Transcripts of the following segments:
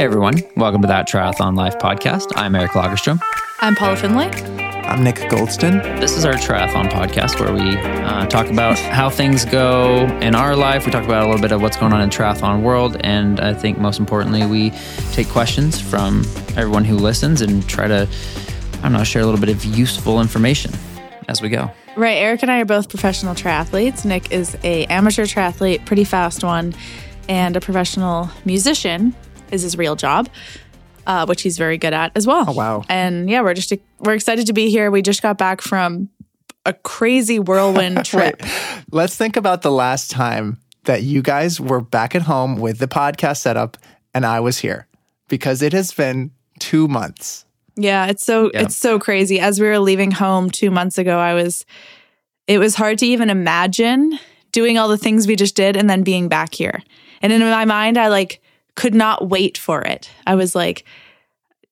Hey everyone, welcome to that Triathlon Life podcast. I'm Eric Lagerstrom. I'm Paula Findlay. I'm Nick Goldston. This is our triathlon podcast where we uh, talk about how things go in our life. We talk about a little bit of what's going on in triathlon world, and I think most importantly, we take questions from everyone who listens and try to, I don't know, share a little bit of useful information as we go. Right, Eric and I are both professional triathletes. Nick is a amateur triathlete, pretty fast one, and a professional musician is his real job, uh, which he's very good at as well. Oh, wow. And yeah, we're just we're excited to be here. We just got back from a crazy whirlwind trip. Wait, let's think about the last time that you guys were back at home with the podcast setup and I was here because it has been two months. Yeah, it's so Yeah. it's so crazy. As we were leaving home 2 months ago, I was it was hard to even imagine doing all the things we just did and then being back here. And in my mind, I like could not wait for it. I was like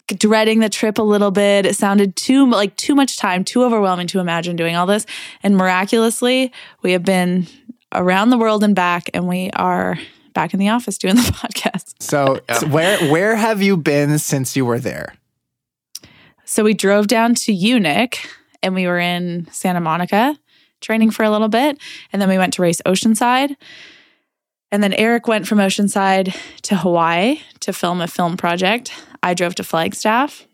dreading the trip a little bit. It sounded too like too much time, too overwhelming to imagine doing all this. And miraculously, we have been around the world and back and we are back in the office doing the podcast. So, uh, so where where have you been since you were there? So we drove down to Unic and we were in Santa Monica training for a little bit. And then we went to race Oceanside. And then Eric went from Oceanside to Hawaii to film a film project. I drove to Flagstaff.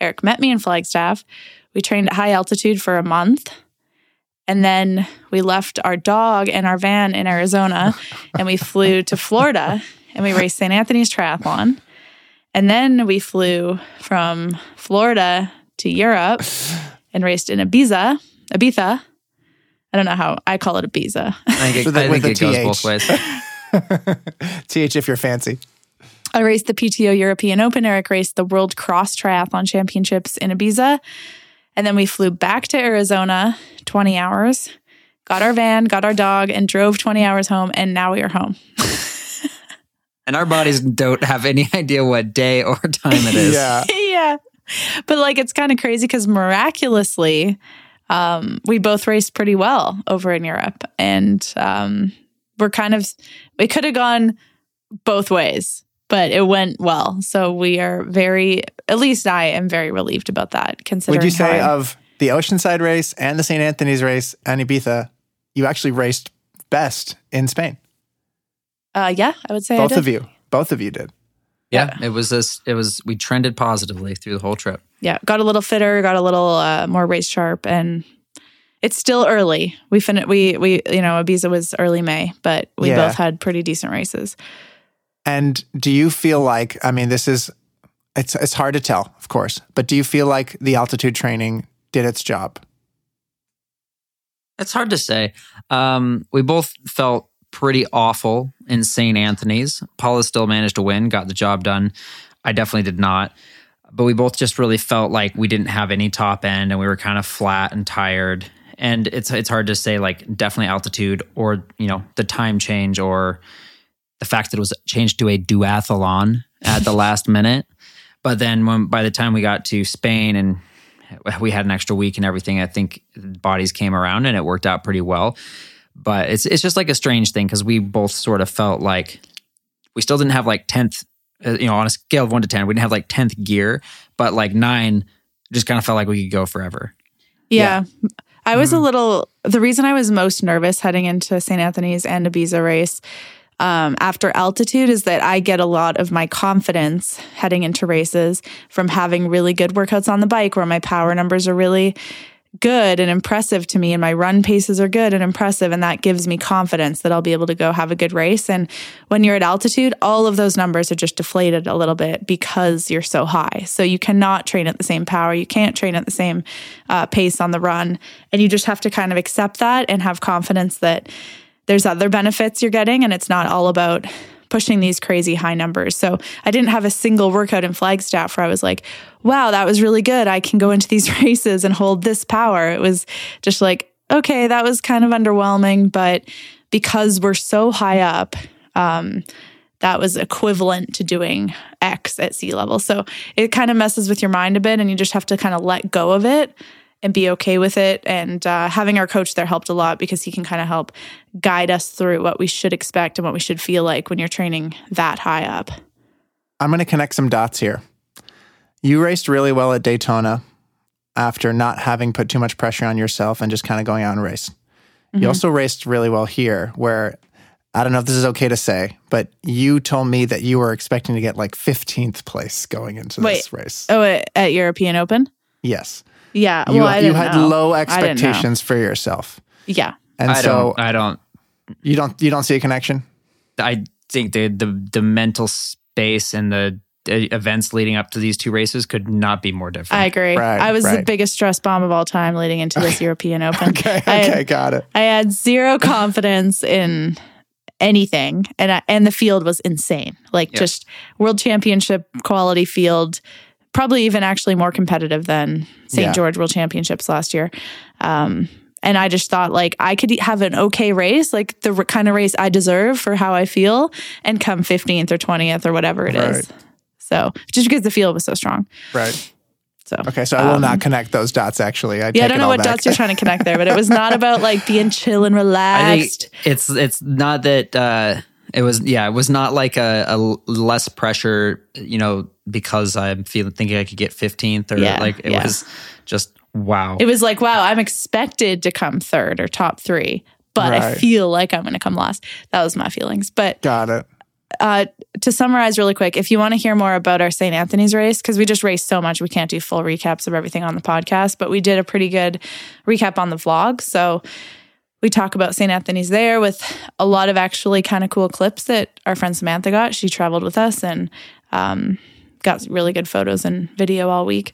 Eric met me in Flagstaff. We trained at high altitude for a month. And then we left our dog and our van in Arizona and we flew to Florida and we raced St. Anthony's Triathlon. And then we flew from Florida to Europe and raced in Ibiza. Ibiza. I don't know how I call it Ibiza. I think it, With I think it goes both ways. TH if you're fancy. I raced the PTO European Open. Eric raced the World Cross Triathlon Championships in Ibiza. And then we flew back to Arizona 20 hours, got our van, got our dog, and drove 20 hours home. And now we are home. And our bodies don't have any idea what day or time it is. Yeah. yeah. But like it's kind of crazy because miraculously, um, we both raced pretty well over in Europe. And um, we're kind of, it could have gone both ways, but it went well. So we are very, at least I am very relieved about that. Considering Would you say how of the Oceanside race and the St. Anthony's race and Ibiza, you actually raced best in Spain? uh, yeah, I would say I Both did. of you. Both of you did. Yeah, it was this. It was we trended positively through the whole trip. Yeah, got a little fitter, got a little uh, more race sharp, and it's still early. We fin- we we you know Ibiza was early May, but we Yeah. both had pretty decent races. And do you feel like I mean this is it's it's hard to tell, of course, but do you feel like the altitude training did its job? It's hard to say. Um, we both felt pretty awful in St. Anthony's. Paula still managed to win, got the job done. I definitely did not. But we both just really felt like we didn't have any top end and we were kind of flat and tired. And it's it's hard to say like definitely altitude or, you know, the time change or the fact that it was changed to a duathlon at the last minute. But then when by the time we got to Spain and we had an extra week and everything, I think bodies came around and it worked out pretty well. But it's it's just like a strange thing because we both sort of felt like we still didn't have like tenth, uh, you know, on a scale of one to ten, we didn't have like tenth gear, but like nine just kind of felt like we could go forever. Yeah. I was a little, the reason I was most nervous heading into St. Anthony's and Ibiza race um, after altitude is that I get a lot of my confidence heading into races from having really good workouts on the bike where my power numbers are really good and impressive to me and my run paces are good and impressive and that gives me confidence that I'll be able to go have a good race. And when you're at altitude all of those numbers are just deflated a little bit because you're so high. So you cannot train at the same power. You can't train at the same uh, pace on the run. And you just have to kind of accept that and have confidence that there's other benefits you're getting and it's not all about pushing these crazy high numbers. So I didn't have a single workout in Flagstaff where I was like, wow, that was really good. I can go into these races and hold this power. It was just like, okay, that was kind of underwhelming, but because we're so high up, um, that was equivalent to doing X at sea level. So it kind of messes with your mind a bit, and you just have to kind of let go of it and be okay with it. And uh, having our coach there helped a lot because he can kind of help guide us through what we should expect and what we should feel like when you're training that high up. I'm going to connect some dots here. You raced really well at Daytona after not having put too much pressure on yourself and just kind of going out and race. You also raced really well here, where I don't know if this is okay to say, but you told me that you were expecting to get like 15th place going into this race. Oh, at European Open? Yes. Yeah. You, well, I you had know. low I didn't know. expectations for yourself. Yeah. And I so don't. I don't. you don't you don't see a connection? I think the the the mental space and the, the events leading up to these two races could not be more different. I agree. Right, I was the biggest stress bomb of all time leading into this European Open. Okay, I had- got it. I had zero confidence in anything, and I, and the field was insane. Like Yeah. just world championship quality field, probably even actually more competitive than St. Yeah. George World Championships last year. Um, and I just thought like I could have an okay race, like the r- kind of race I deserve for how I feel, and come fifteenth or twentieth or whatever it is. Right. So just because the field was so strong. Right. So Okay, so I will not connect those dots actually. I Um, yeah, I don't it know what back. dots you're trying to connect there, but it was not about like being chill and I think relaxed. it's it's not that uh, it was yeah it was not like a less pressure you know because I'm feeling thinking I could get 15th or Yeah, like it yeah. was just wow It was like, wow, I'm expected to come third or top three, but I feel like I'm going to come last. That was my feelings. But Got it. uh, to summarize really quick, if you want to hear more about our St. Anthony's race, because we just raced so much, we can't do full recaps of everything on the podcast, but we did a pretty good recap on the vlog. So we talk about St. Anthony's there with a lot of actually kind of cool clips that our friend Samantha got. She traveled with us and um, got really good photos and video all week.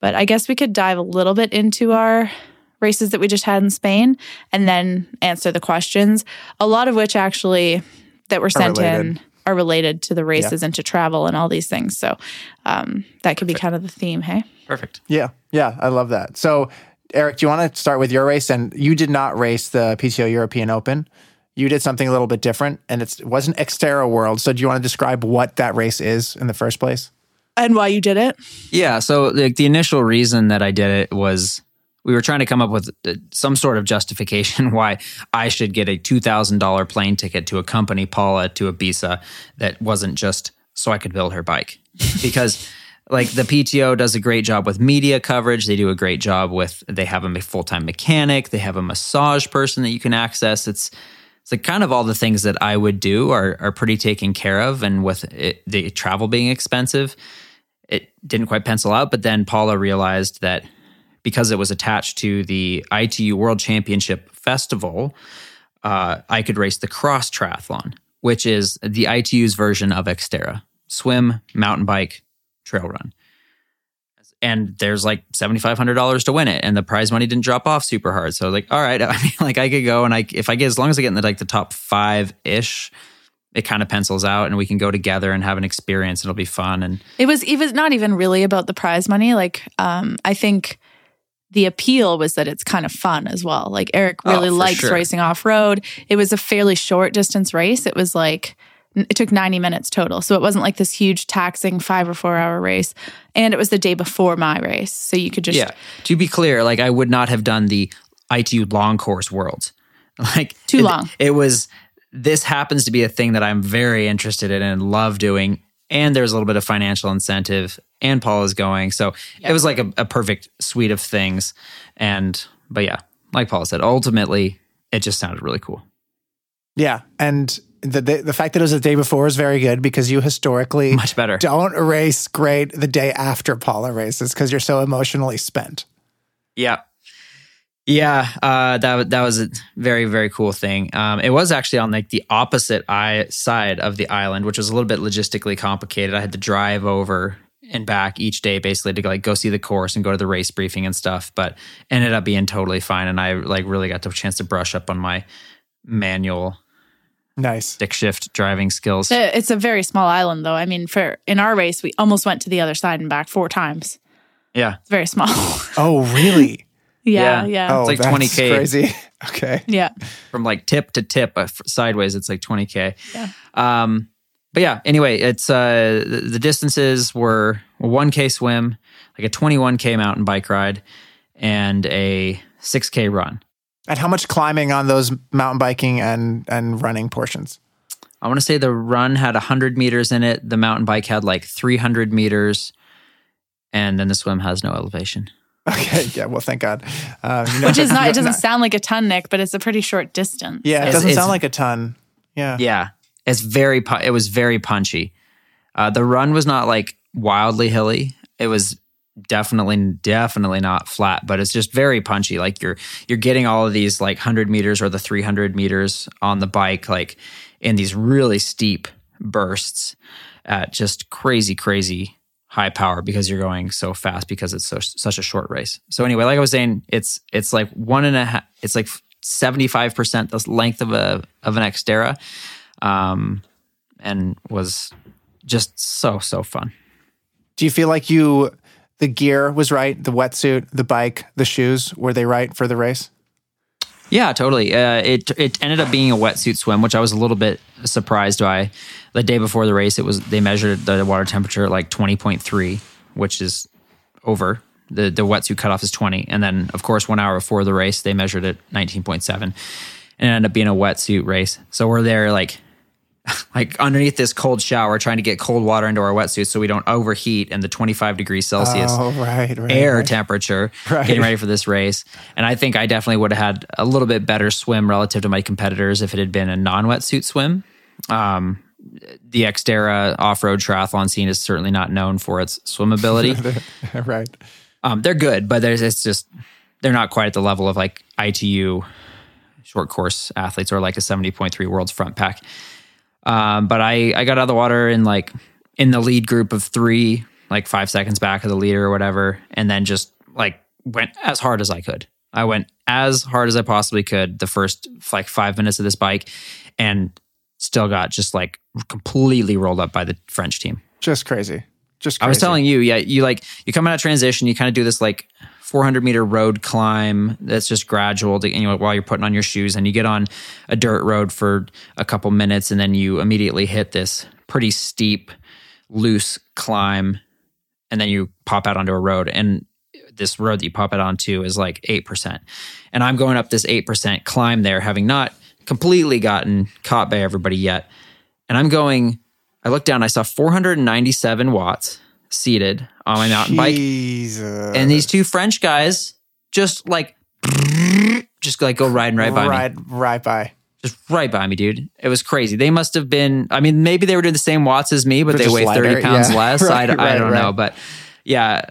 But I guess we could dive a little bit into our races that we just had in Spain and then answer the questions, a lot of which actually that were sent in are related to the races and to travel and all these things. So um, that could be kind of the theme, hey? perfect Yeah, yeah, I love that. So, Eric, do you want to start with your race? And you did not race the PTO European Open. You did something a little bit different, and it's, it wasn't Xterra World. So, do you want to describe what that race is in the first place? And why you did it? Yeah. So like the initial reason that I did it was we were trying to come up with uh, some sort of justification why I should get a two thousand dollar plane ticket to accompany Paula to Ibiza that wasn't just so I could build her bike because. Like the PTO does a great job with media coverage. They do a great job with. They have a full time mechanic. They have a massage person that you can access. It's it's like kind of all the things that I would do are are pretty taken care of. And with it, the travel being expensive, it didn't quite pencil out. But then Paula realized that because it was attached to the ITU World Championship Festival, uh, I could race the cross triathlon, which is the ITU's version of Xterra swim, mountain bike, trail run. And there's like $7,500 to win it. And the prize money didn't drop off super hard. So, I was like, all right, I mean, like, I could go and I, if I get, as long as I get in the, like the top five ish, it kind of pencils out and we can go together and have an experience. It'll be fun. And It was even not even really about the prize money. Like, um, I think the appeal was that it's kind of fun as well. Like Eric Oh, really for likes sure. racing off road. It was a fairly short distance race. It was like it took 90 minutes total. So it wasn't like this huge taxing 5 or 4 hour race. And it was the day before my race. So you could just Yeah. To be clear, like I would not have done the ITU long course worlds. Like Too long. It was this happens to be a thing that I'm very interested in and love doing. And there's a little bit of financial incentive and Paul is going. So it was like a, a perfect suite of things. And but yeah, like Paul said, ultimately it just sounded really cool. Yeah, and the the, the fact that it was the day before is very good because you historically Much better. don't race great the day after Paula races because you're so emotionally spent. Yeah. Yeah, uh, that that was a very very cool thing. Um, it was actually on like the opposite eye side of the island, which was a little bit logistically complicated. I had to drive over and back each day, basically to like go see the course and go to the race briefing and stuff. But ended up being totally fine, and I like really got the chance to brush up on my manual Nice. stick shift driving skills. Uh, It's a very small island, though. I mean, for in our race, we almost went to the other side and back four times. Yeah, It's very small. Oh, really? yeah, Yeah. yeah, Oh, like 20K. Crazy. Okay. yeah. from like tip to tip uh, sideways it's like 20k Yeah. um but yeah anyway it's uh the, the distances were a 1k swim like a 21k mountain bike ride and a 6k run And how much climbing on those mountain biking and and running portions? I want to say the run had 100 meters in it. The mountain bike had like 300 meters. And then the swim has no elevation. Okay, yeah. Well, thank God. Um, you know, Which is not, it doesn't no- sound like a ton, Nick, but it's a pretty short distance. Yeah, it It's- doesn't it's- sound like a ton. Yeah. Yeah, it's very. It was very punchy. Uh, the run was not like wildly hilly. It was definitely, definitely not flat, but it's just very punchy. Like you're you're getting all of these like hundred meters or the three hundred meters on the bike, like in these really steep bursts at just crazy, crazy high power because you're going so fast because it's so such a short race. So anyway, like I was saying, it's it's like one and a half. It's like seventy five percent the length of a of an Xterra, um, and was just so so fun. Do you feel like you, the gear was right, the wetsuit, the bike, the shoes, were they right for the race? Yeah, totally. Uh, it it ended up being a wetsuit swim, which I was a little bit surprised by. The day before the race, it was they measured the water temperature at like twenty point three, which is over. the The wetsuit cutoff is twenty, and then of course one hour before the race, they measured it nineteen point seven, and it ended up being a wetsuit race. So we're there like like underneath this cold shower, trying to get cold water into our wetsuit so we don't overheat in the twenty five degrees Celsius Oh, right, right. air right. temperature Right. getting ready for this race. And I think I definitely would have had a little bit better swim relative to my competitors if it had been a non wetsuit swim. Um, the Xterra off road triathlon scene is certainly not known for its swimmability. right. um, they're good, but there's it's just they're not quite at the level of like ITU short course athletes or like a 70.3 world's front pack. Um, but I, I got out of the water in like in the lead group of three, like five seconds back of the leader or whatever, and then just like went as hard as I could. I went as hard as I possibly could the first like five minutes of this bike, and still got just like completely rolled up by the French team. Just crazy. Just crazy. I was telling you, yeah, you like you come out of transition, you kind of do this like 400 meter road climb that's just gradual to, you know, while you're putting on your shoes, and you get on a dirt road for a couple minutes, and then you immediately hit this pretty steep, loose climb, and then you pop out onto a road, and this road that you pop it onto is like eight percent, and I'm going up this eight percent climb there, having not completely gotten caught by everybody yet, and I'm going. I looked down, I saw 497 watts seated on my mountain bike. And these two French guys just like, just like go riding right by me. right, right by. Just right by me, dude. It was crazy. They must have been, I mean, maybe they were doing the same watts as me, but They're they weigh 30 pounds yeah. less. Right, I, I don't know. But yeah,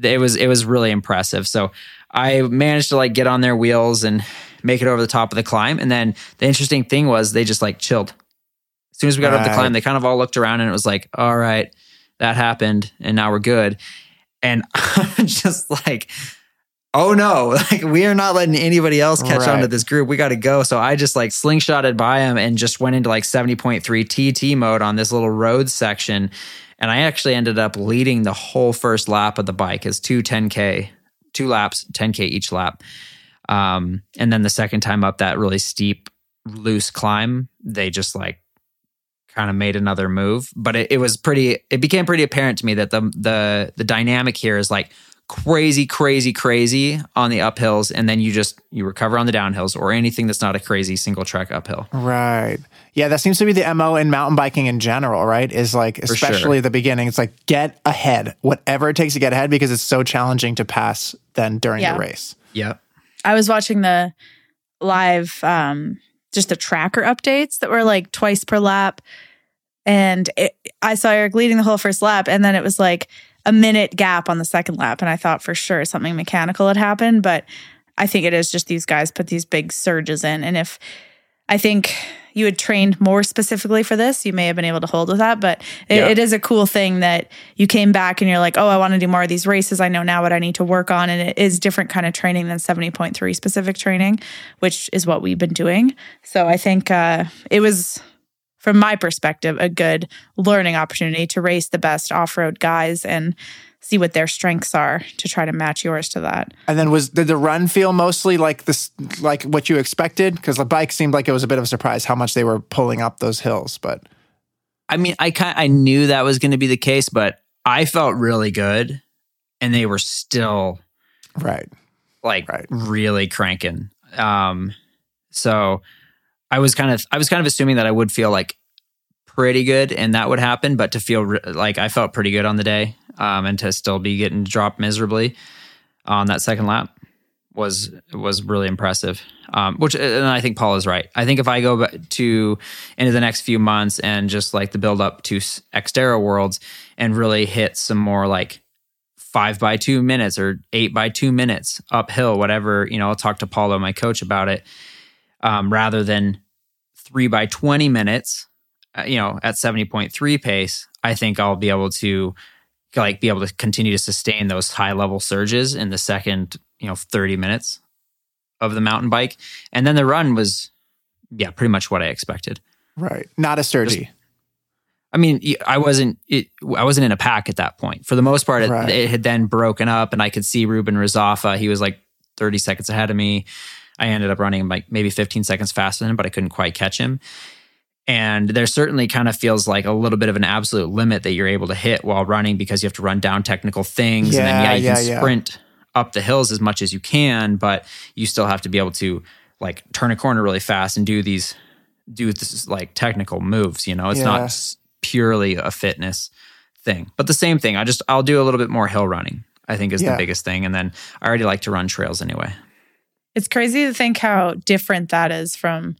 it was, it was really impressive. So I managed to like get on their wheels and make it over the top of the climb. And then the interesting thing was they just like chilled. As soon as we got up the climb, they kind of all looked around and it was like, all right, that happened. And now we're good. And I'm just like, oh no, like we are not letting anybody else catch on to this group. We got to go. So I just like slingshotted by him and just went into like 70.3 TT mode on this little road section. And I actually ended up leading the whole first lap of the bike as two 10K, two laps, 10K each lap. Um, and then the second time up that really steep, loose climb, they just like kind of made another move. But it, it was pretty, it became pretty apparent to me that the the the dynamic here is like crazy, crazy, crazy on the uphills, and then you just you recover on the downhills or anything that's not a crazy single track uphill. Right. Yeah, that seems to be the MO in mountain biking in general, right? Is like, especially at the beginning, it's like get ahead, whatever it takes to get ahead because it's so challenging to pass then during Yeah. the race. Yep. I was watching the live, um, just the tracker updates that were like twice per lap. And it, I saw Eric leading the whole first lap. And then it was like a minute gap on the second lap. And I thought for sure something mechanical had happened. But I think it is just these guys put these big surges in. And if I think you had trained more specifically for this, you may have been able to hold with that. But it, Yeah. it is a cool thing that you came back and you're like, oh, I want to do more of these races. I know now what I need to work on. And it is different kind of training than 70.3 specific training, which is what we've been doing. So I think uh, it was, from my perspective, a good learning opportunity to race the best off road guys and see what their strengths are to try to match yours to that. And then was did the run feel mostly like this, like what you expected? Because the bike seemed like it was a bit of a surprise how much they were pulling up those hills. But I mean, I kind I knew that was going to be the case, but I felt really good, and they were still right, like Right. really cranking. Um, so I was kind of I was kind of assuming that I would feel like pretty good and that would happen, but to feel re- like I felt pretty good on the day um, and to still be getting dropped miserably on that second lap was was really impressive. Um, which and I think Paul is right. I think if I go to into the next few months and just like the build up to Xterra Worlds and really hit some more like five by two minutes or eight by two minutes uphill, whatever you know, I'll talk to Paulo, my coach, about it, um, rather than three by twenty minutes. Uh, you know, at seventy point three pace, I think I'll be able to like be able to continue to sustain those high level surges in the second you know 30 minutes of the mountain bike. And then the run was yeah pretty much what i expected. Right. Not a sturdy. I mean i wasn't it, i wasn't in a pack at that point. For the most part it, Right. it had then broken up and i could see ruben ruzafa he was like 30 seconds ahead of me. I ended up running like maybe 15 seconds faster than him but i couldn't quite catch him and there certainly kind of feels like a little bit of an absolute limit that you're able to hit while running because you have to run down technical things and then Yeah, yeah you yeah, can yeah. sprint up the hills as much as you can but you still have to be able to like turn a corner really fast and do these do this like technical moves you know it's Yeah. not purely a fitness thing but the same thing i just i'll do a little bit more hill running i think is Yeah. the biggest thing and then i already like to run trails anyway It's crazy to think how different that is from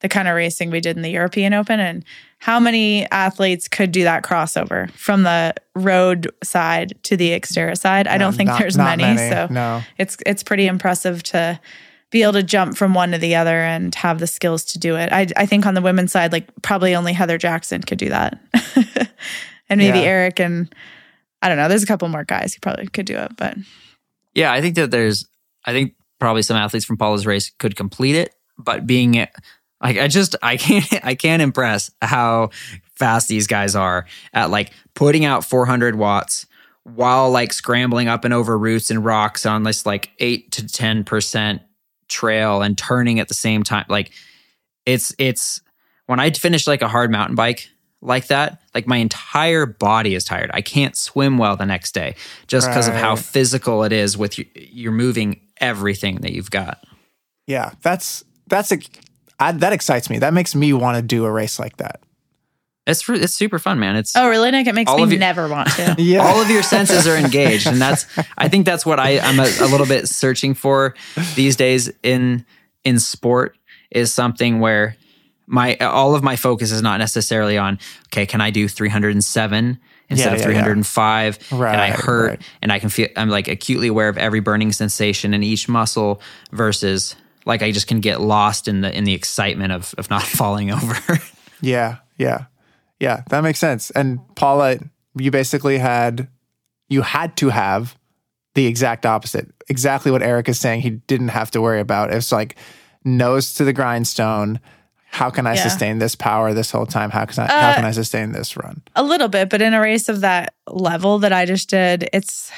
the kind of racing we did in the European Open and how many athletes could do that crossover from the road side to the Xterra side. I don't think Not- there's not many, so no it's it's pretty impressive to be able to jump from one to the other and have the skills to do it. I I think on the women's side, like probably only Heather Jackson could do that, and maybe Yeah. Eric and I don't know. There's a couple more guys who probably could do it, but Yeah, I think that there's, I think probably some athletes from Paula's race could complete it, but being like, I just, I can't, I can't impress how fast these guys are at like putting out 400 watts while like scrambling up and over roots and rocks on this like eight to 10% trail and turning at the same time. Like it's, it's when I finish like a hard mountain bike like that, like my entire body is tired. I can't swim well the next day just because of how physical it is with you, you're moving everything that you've got. yeah that's that's a, I, that excites me that makes me want to do a race like that It's it's super fun, man. It's oh really? Nick, it makes me of you- never want to. yeah all of your senses are engaged, and that's I think that's what I I'm a, a little bit searching for these days in in sport is something where my all of my focus is not necessarily on okay, can I do 307 instead Yeah, of yeah, yeah. 305? and I hurt? right. And I can feel I'm like acutely aware of every burning sensation in each muscle versus like I just can get lost in the in the excitement of of not falling over. Yeah, yeah, yeah. That makes sense. And Paula, you basically had you had to have the exact opposite. Exactly what Eric is saying. He didn't have to worry about. It's like nose to the grindstone. How can I Yeah. sustain this power this whole time? How can I how uh, can I sustain this run? A little bit, but in a race of that level that I just did, it's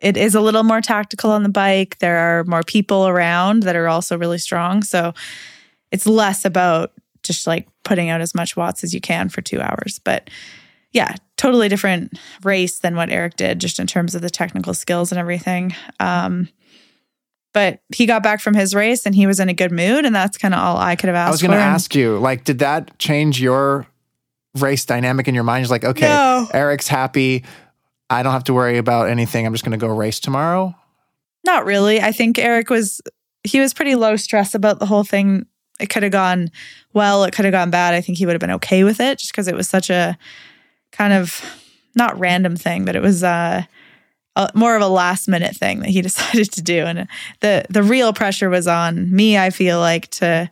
it is a little more tactical on the bike. There are more people around that are also really strong. So it's less about just like putting out as much watts as you can for two hours. But yeah, totally different race than what Eric did, just in terms of the technical skills and everything. Um, but he got back from his race and he was in a good mood, and that's kind of all I could have asked. I was going to ask you, like, did that change your race dynamic in your mind? You're like, okay, No. Eric's happy. I don't have to worry about anything. I'm just going to go race tomorrow. Not really. I think Eric was he was pretty low stress about the whole thing. It could have gone well, it could have gone bad. I think he would have been okay with it just because it was such a kind of not random thing, but it was uh a, more of a last minute thing that he decided to do and the the real pressure was on me I feel like to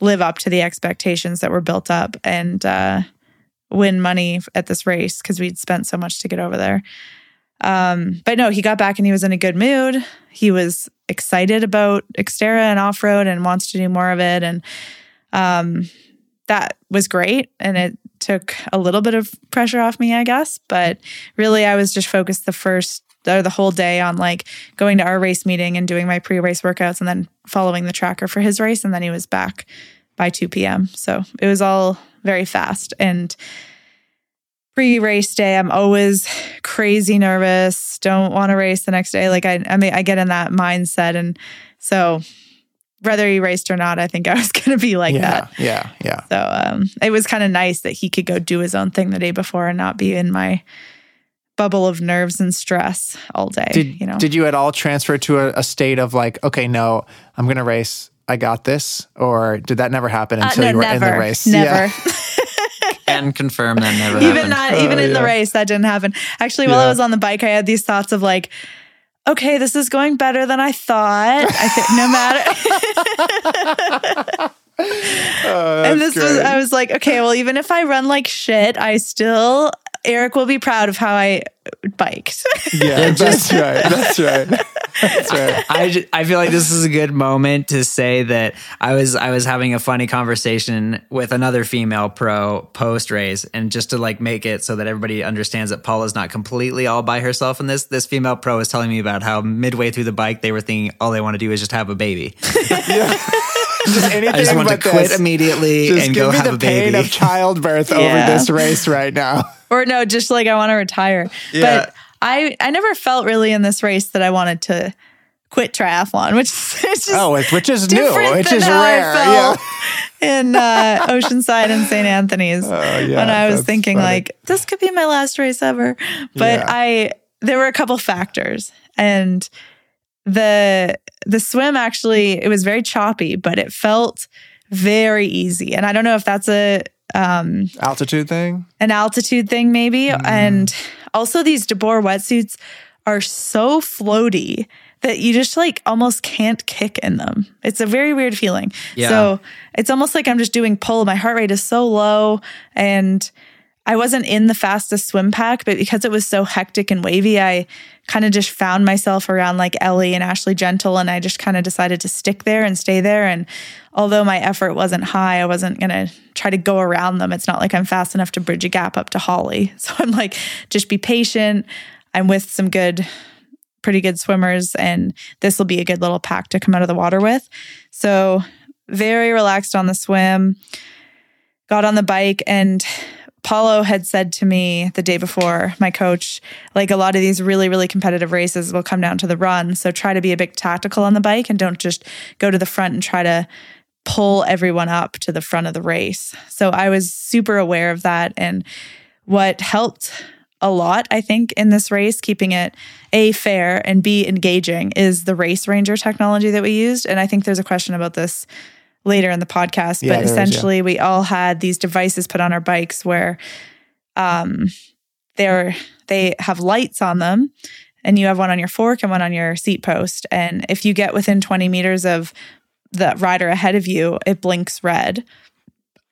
live up to the expectations that were built up and uh win money at this race because we'd spent so much to get over there. Um, but no, he got back and he was in a good mood. He was excited about Xterra and off road and wants to do more of it. And um, that was great. And it took a little bit of pressure off me, I guess. But really, I was just focused the first or the whole day on like going to our race meeting and doing my pre race workouts and then following the tracker for his race. And then he was back by 2 p.m. So it was all very fast. And pre race day, I'm always crazy nervous, don't want to race the next day. Like I, I mean, I get in that mindset. And so whether he raced or not, I think I was going to be like yeah, that. yeah, yeah. So um, it was kind of nice that he could go do his own thing the day before and not be in my bubble of nerves and stress all day. Did you know? did you at all transfer to a, a state of like, okay, no, I'm gonna race. I got this, or did that never happen Uh, until no, you were never, in the race? Never. Yeah. and confirm that never even happened. not even Oh, in the race that didn't happen actually while i was on the bike i had these thoughts of like okay this is going better than i thought i think no matter Oh, and that's this was I was like okay well even if i run like shit i still eric will be proud of how i biked yeah, that's right. That's right. That's right. I, ju- I feel like this is a good moment to say that I was I was having a funny conversation with another female pro post race, and just to like make it so that everybody understands that Paula's not completely all by herself in this. This female pro was telling me about how midway through the bike they were thinking all they want to do is just have a baby. Just anything I just want to quit this. immediately Just and give go me have the a pain baby. of childbirth over this race right now. or no just like i want to retire Yeah. but i i never felt really in this race that i wanted to quit triathlon which is just Oh, which is new, which is rare. Yeah. in uh, Oceanside and St. Anthony's. Oh, yeah, when I was thinking funny. like this could be my last race ever, but Yeah. I there were a couple factors and the the swim actually it was very choppy, but it felt very easy. And I don't know if that's a um Altitude thing. an altitude thing maybe Mm. and also these DeBoer wetsuits are so floaty that you just like almost can't kick in them. It's a very weird feeling. Yeah. So it's almost like I'm just doing pull. My heart rate is so low and I wasn't in the fastest swim pack, but because it was so hectic and wavy, I kind of just found myself around like Ellie and Ashley Gentle, and I just kind of decided to stick there and stay there. And although my effort wasn't high, I wasn't gonna try to go around them. It's not like I'm fast enough to bridge a gap up to Holly. So I'm like, just be patient. I'm with some good, pretty good swimmers, and this will be a good little pack to come out of the water with. So very relaxed on the swim. Got on the bike and Paulo had said to me the day before, my coach, like a lot of these really, really competitive races will come down to the run. So try to be a bit tactical on the bike and don't just go to the front and try to pull everyone up to the front of the race. So I was super aware of that. And what helped a lot, I think, in this race, keeping it A, fair and B, engaging, is the Race Ranger technology that we used. And I think there's a question about this later in the podcast, Yeah, but there is, yeah. essentially we all had these devices put on our bikes where um they're they have lights on them and you have one on your fork and one on your seat post. And if you get within 20 meters of the rider ahead of you, it blinks red.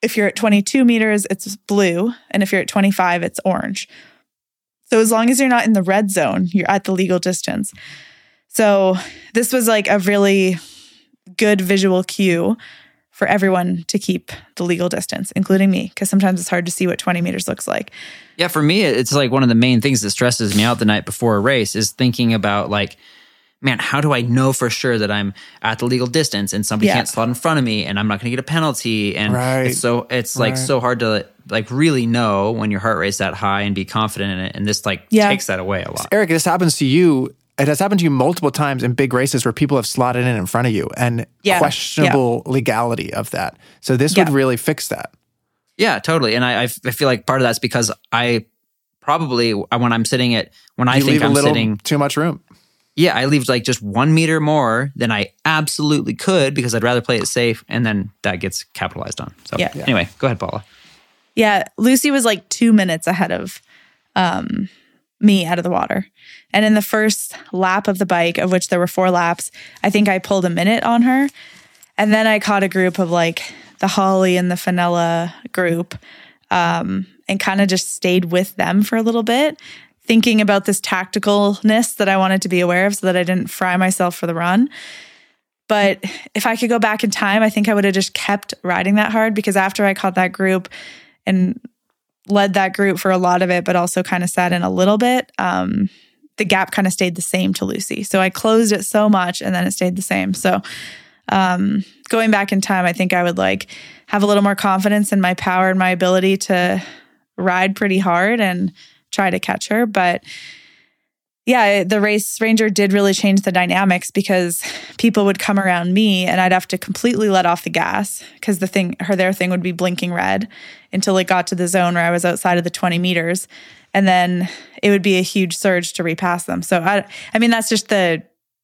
If you're at 22 meters, it's blue. And if you're at 25, it's orange. So as long as you're not in the red zone, you're at the legal distance. So this was like a really good visual cue for everyone to keep the legal distance, including me, because sometimes it's hard to see what 20 meters looks like. Yeah, for me, it's like one of the main things that stresses me out the night before a race is thinking about like, man, how do I know for sure that I'm at the legal distance and somebody Yeah. can't slot in front of me and I'm not going to get a penalty? And Right. it's so it's like Right. so hard to like really know when your heart rate's that high and be confident in it. And this like Yeah. takes that away a lot. Eric, this happens to you. It has happened to you multiple times in big races where people have slotted in in front of you and Yeah. questionable legality of that. So this would really fix that. Yeah, totally. And I, I feel like part of that's because I probably when I'm sitting at when I think leave a I'm little sitting too much room. yeah, I leave like just one meter more than I absolutely could because I'd rather play it safe, and then that gets capitalized on. So Yeah. Yeah. anyway, go ahead, Paula. Yeah, Lucy was like two minutes ahead of um, me out of the water. And in the first lap of the bike, of which there were four laps, I think I pulled a minute on her. And then I caught a group of like the Holly and the Fenella group um, and kind of just stayed with them for a little bit, thinking about this tacticalness that I wanted to be aware of so that I didn't fry myself for the run. But if I could go back in time, I think I would have just kept riding that hard because after I caught that group and led that group for a lot of it, but also kind of sat in a little bit, um, the gap kind of stayed the same to Lucy. So I closed it so much and then it stayed the same. So um, going back in time, I think I would like have a little more confidence in my power and my ability to ride pretty hard and try to catch her. But yeah, the race ranger did really change the dynamics because people would come around me and I'd have to completely let off the gas because the thing, her their thing would be blinking red until it got to the zone where I was outside of the 20 meters. And then it would be a huge surge to repass them. So I, I mean, that's just the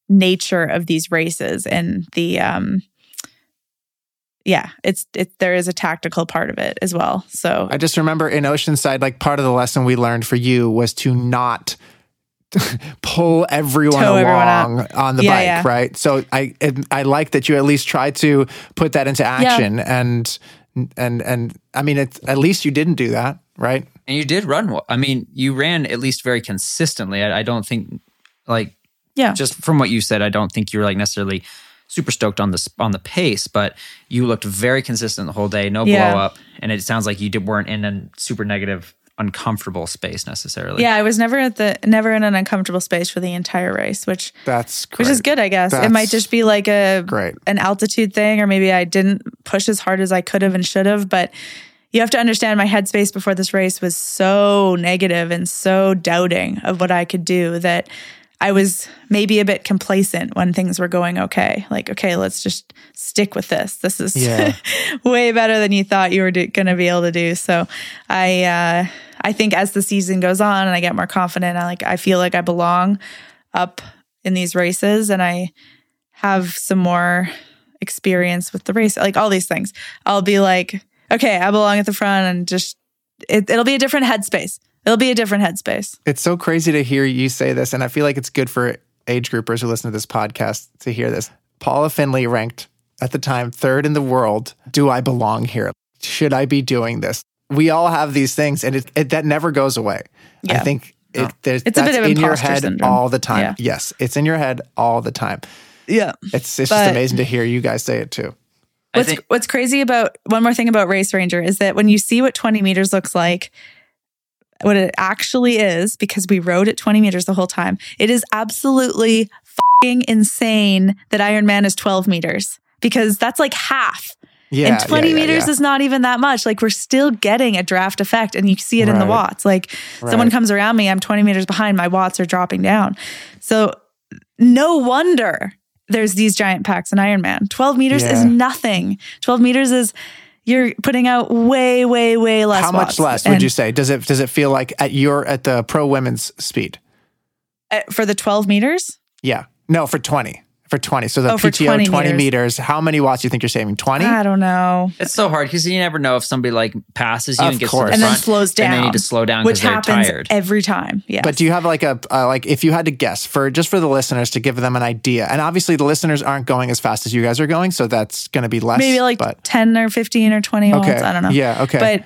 nature of these races and the, um, yeah, it's it. There is a tactical part of it as well. So I just remember in Oceanside, like part of the lesson we learned for you was to not pull everyone Tow everyone along up. on the Yeah, bike, yeah. right? So I I like that you at least tried to put that into action, and and and I mean, it's at least you didn't do that, right? And you did run well. I mean, you ran at least very consistently. I, I don't think, like, yeah, just from what you said, I don't think you were like necessarily super stoked on the on the pace, but you looked very consistent the whole day, no Yeah. blow up, and it sounds like you did, weren't in a super negative, uncomfortable space necessarily. yeah. I was never at the never in an uncomfortable space for the entire race, which That's which is good, I guess. it might just be like a Great. an altitude thing, or maybe I didn't push as hard as I could have and should have. But you have to understand my headspace before this race was so negative and so doubting of what I could do that I was maybe a bit complacent when things were going okay. Like, okay, let's just stick with this. This is Yeah. way better than you thought you were going to be able to do. So I, uh, I think as the season goes on and I get more confident, I like, I feel like I belong up in these races and I have some more experience with the race, like all these things. I'll be like, okay, I belong at the front and just, it, it'll be a different headspace. It'll be a different headspace. It's so crazy to hear you say this, and I feel like it's good for age groupers who listen to this podcast to hear this. Paula Findlay ranked at the time third in the world. Do I belong here? Should I be doing this? We all have these things, and it, it that never goes away. I think it, there's, It's a bit of in your head syndrome. all the time. Yeah. Yes, it's in your head all the time. Yeah. It's it's just amazing to hear you guys say it too. What's think what's crazy about one more thing about Race Ranger is that when you see what 20 meters looks like, what it actually is, because we rode at 20 meters the whole time, it is absolutely fucking insane that Ironman is 12 meters because that's like half. Yeah, and 20 yeah, yeah, meters yeah. is not even that much. Like we're still getting a draft effect and you see it in the watts. Like someone comes around me, I'm 20 meters behind, my watts are dropping down. So no wonder there's these giant packs in Ironman. 12 meters is nothing. 12 meters is you're putting out way, way, way less. How much less would you say? Does it does it feel like at your at the pro women's speed? uh, for the 12 meters? Yeah. No, for 20. For 20. So the Oh, for PTO 20 20, meters. meters. how many watts do you think you're saving? 20? I don't know. it's so hard because you never know if somebody like passes you Of and gets course. to the And then slows down. and they need to slow down Which because they're happens tired. every time. Yeah. But do you have like a uh, like if you had to guess for just for the listeners to give them an idea, and obviously the listeners aren't going as fast as you guys are going, so that's going to be less. maybe like but 10 or 15 or 20 watts. okay, I don't know. Yeah, okay. But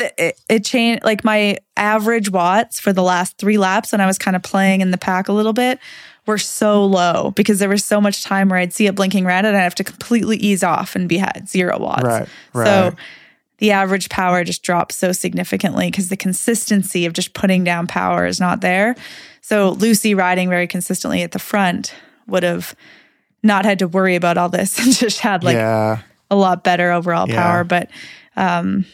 it, it, it changed like my average watts for the last three laps when I was kind of playing in the pack a little bit were so low because there was so much time where I'd see it blinking red and I'd have to completely ease off and be at zero watts. Right, So the average power just drops so significantly because the consistency of just putting down power is not there. So Lucy riding very consistently at the front would have not had to worry about all this and just had like yeah, a lot better overall Yeah. power. But um,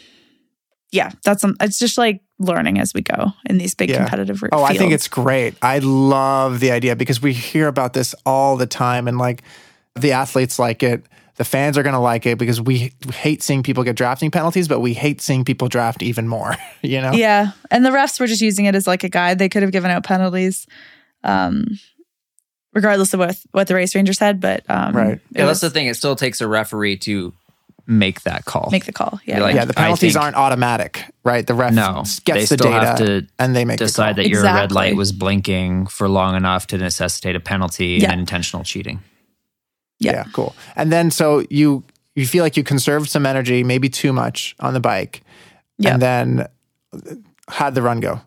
yeah, that's um, it's just like learning as we go in these big Yeah. competitive. Oh, I think it's great. I love the idea because we hear about this all the time, and like the athletes like it. The fans are going to like it because we hate seeing people get drafting penalties, but we hate seeing people draft even more. You know? yeah, and the refs were just using it as like a guide. They could have given out penalties, um, regardless of what what the race ranger said. But um, Right. it yeah, that's the thing. It still takes a referee to make that call. make the call. Yeah, like, Yeah, the penalties think- aren't automatic, right? The ref No, gets they the still data have to and they make the decide call. that your red light was blinking for long enough to necessitate a penalty Yeah. and intentional cheating. Yeah. Yeah, cool. And then so you you feel like you conserved some energy, maybe too much on the bike, Yeah. and then uh, how'd the run go?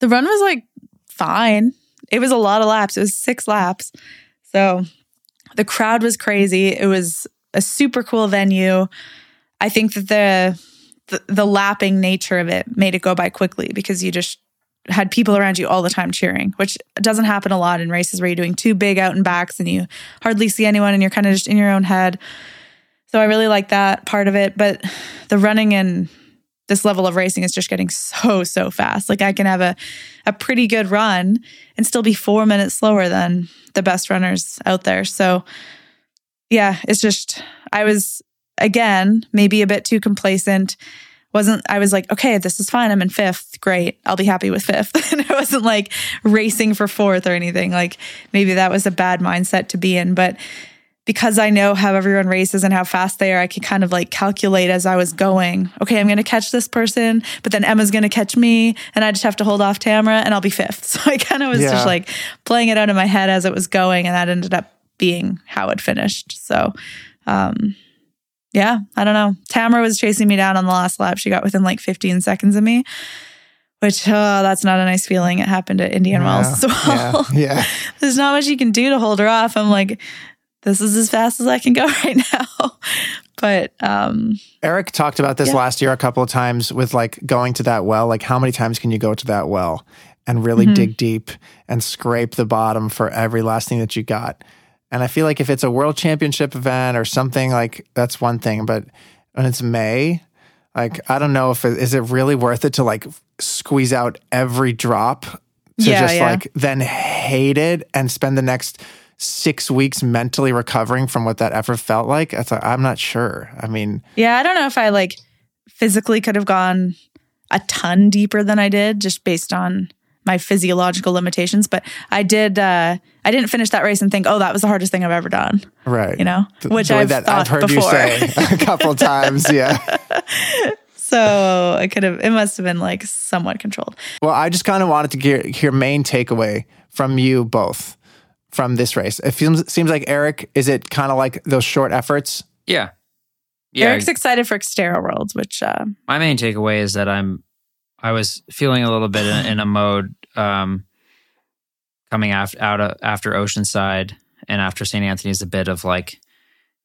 the run was like fine. It was a lot of laps. It was six laps. So the crowd was crazy. It was a super cool venue. I think that the, the the lapping nature of it made it go by quickly because you just had people around you all the time cheering, which doesn't happen a lot in races where you're doing two big out and backs and you hardly see anyone and you're kind of just in your own head. So I really like that part of it. But the running in this level of racing is just getting so so fast. Like I can have a a pretty good run and still be 4 minutes slower than the best runners out there. So yeah, it's just I was again maybe a bit too complacent. Wasn't I was like, okay, this is fine. I'm in fifth. Great. I'll be happy with fifth. and I wasn't like racing for fourth or anything. Like maybe that was a bad mindset to be in. But because I know how everyone races and how fast they are, I could kind of like calculate as I was going. Okay, I'm going to catch this person, but then Emma's going to catch me, and I just have to hold off Tamara, and I'll be fifth. So I kind of was Yeah. just like playing it out in my head as it was going, and that ended up being how it finished. So, um, yeah, I don't know. Tamara was chasing me down on the last lap. She got within like 15 seconds of me, which oh, that's not a nice feeling. It happened at Indian Wells as well Yeah. yeah. there's not much you can do to hold her off. I'm like, this is as fast as I can go right now. But um, Eric talked about this Yeah. last year a couple of times with like going to that well. Like, how many times can you go to that well and really Mm-hmm. dig deep and scrape the bottom for every last thing that you got? And I feel like if it's a world championship event or something like that's one thing, but when it's May, like I don't know if it, is it really worth it to like squeeze out every drop to Yeah, just yeah. like then hate it and spend the next six weeks mentally recovering from what that effort felt like. Like, I'm not sure. I mean, yeah, I don't know if I like physically could have gone a ton deeper than I did just based on my physiological limitations. But I did, uh, I didn't finish that race and think, oh, that was the hardest thing I've ever done, right. you know, The which way I've that thought I've heard before. you say a couple times. Yeah. so I could have, it must have been like somewhat controlled. Well, I just kind of wanted to hear your main takeaway from you both from this race. It feels, seems like Eric, is it kind of like those short efforts? Yeah. Yeah. Eric's excited for Xterra Worlds, which, uh, my main takeaway is that I'm I was feeling a little bit in, in a mode um, coming after out of, after Oceanside and after St. Anthony's a bit of like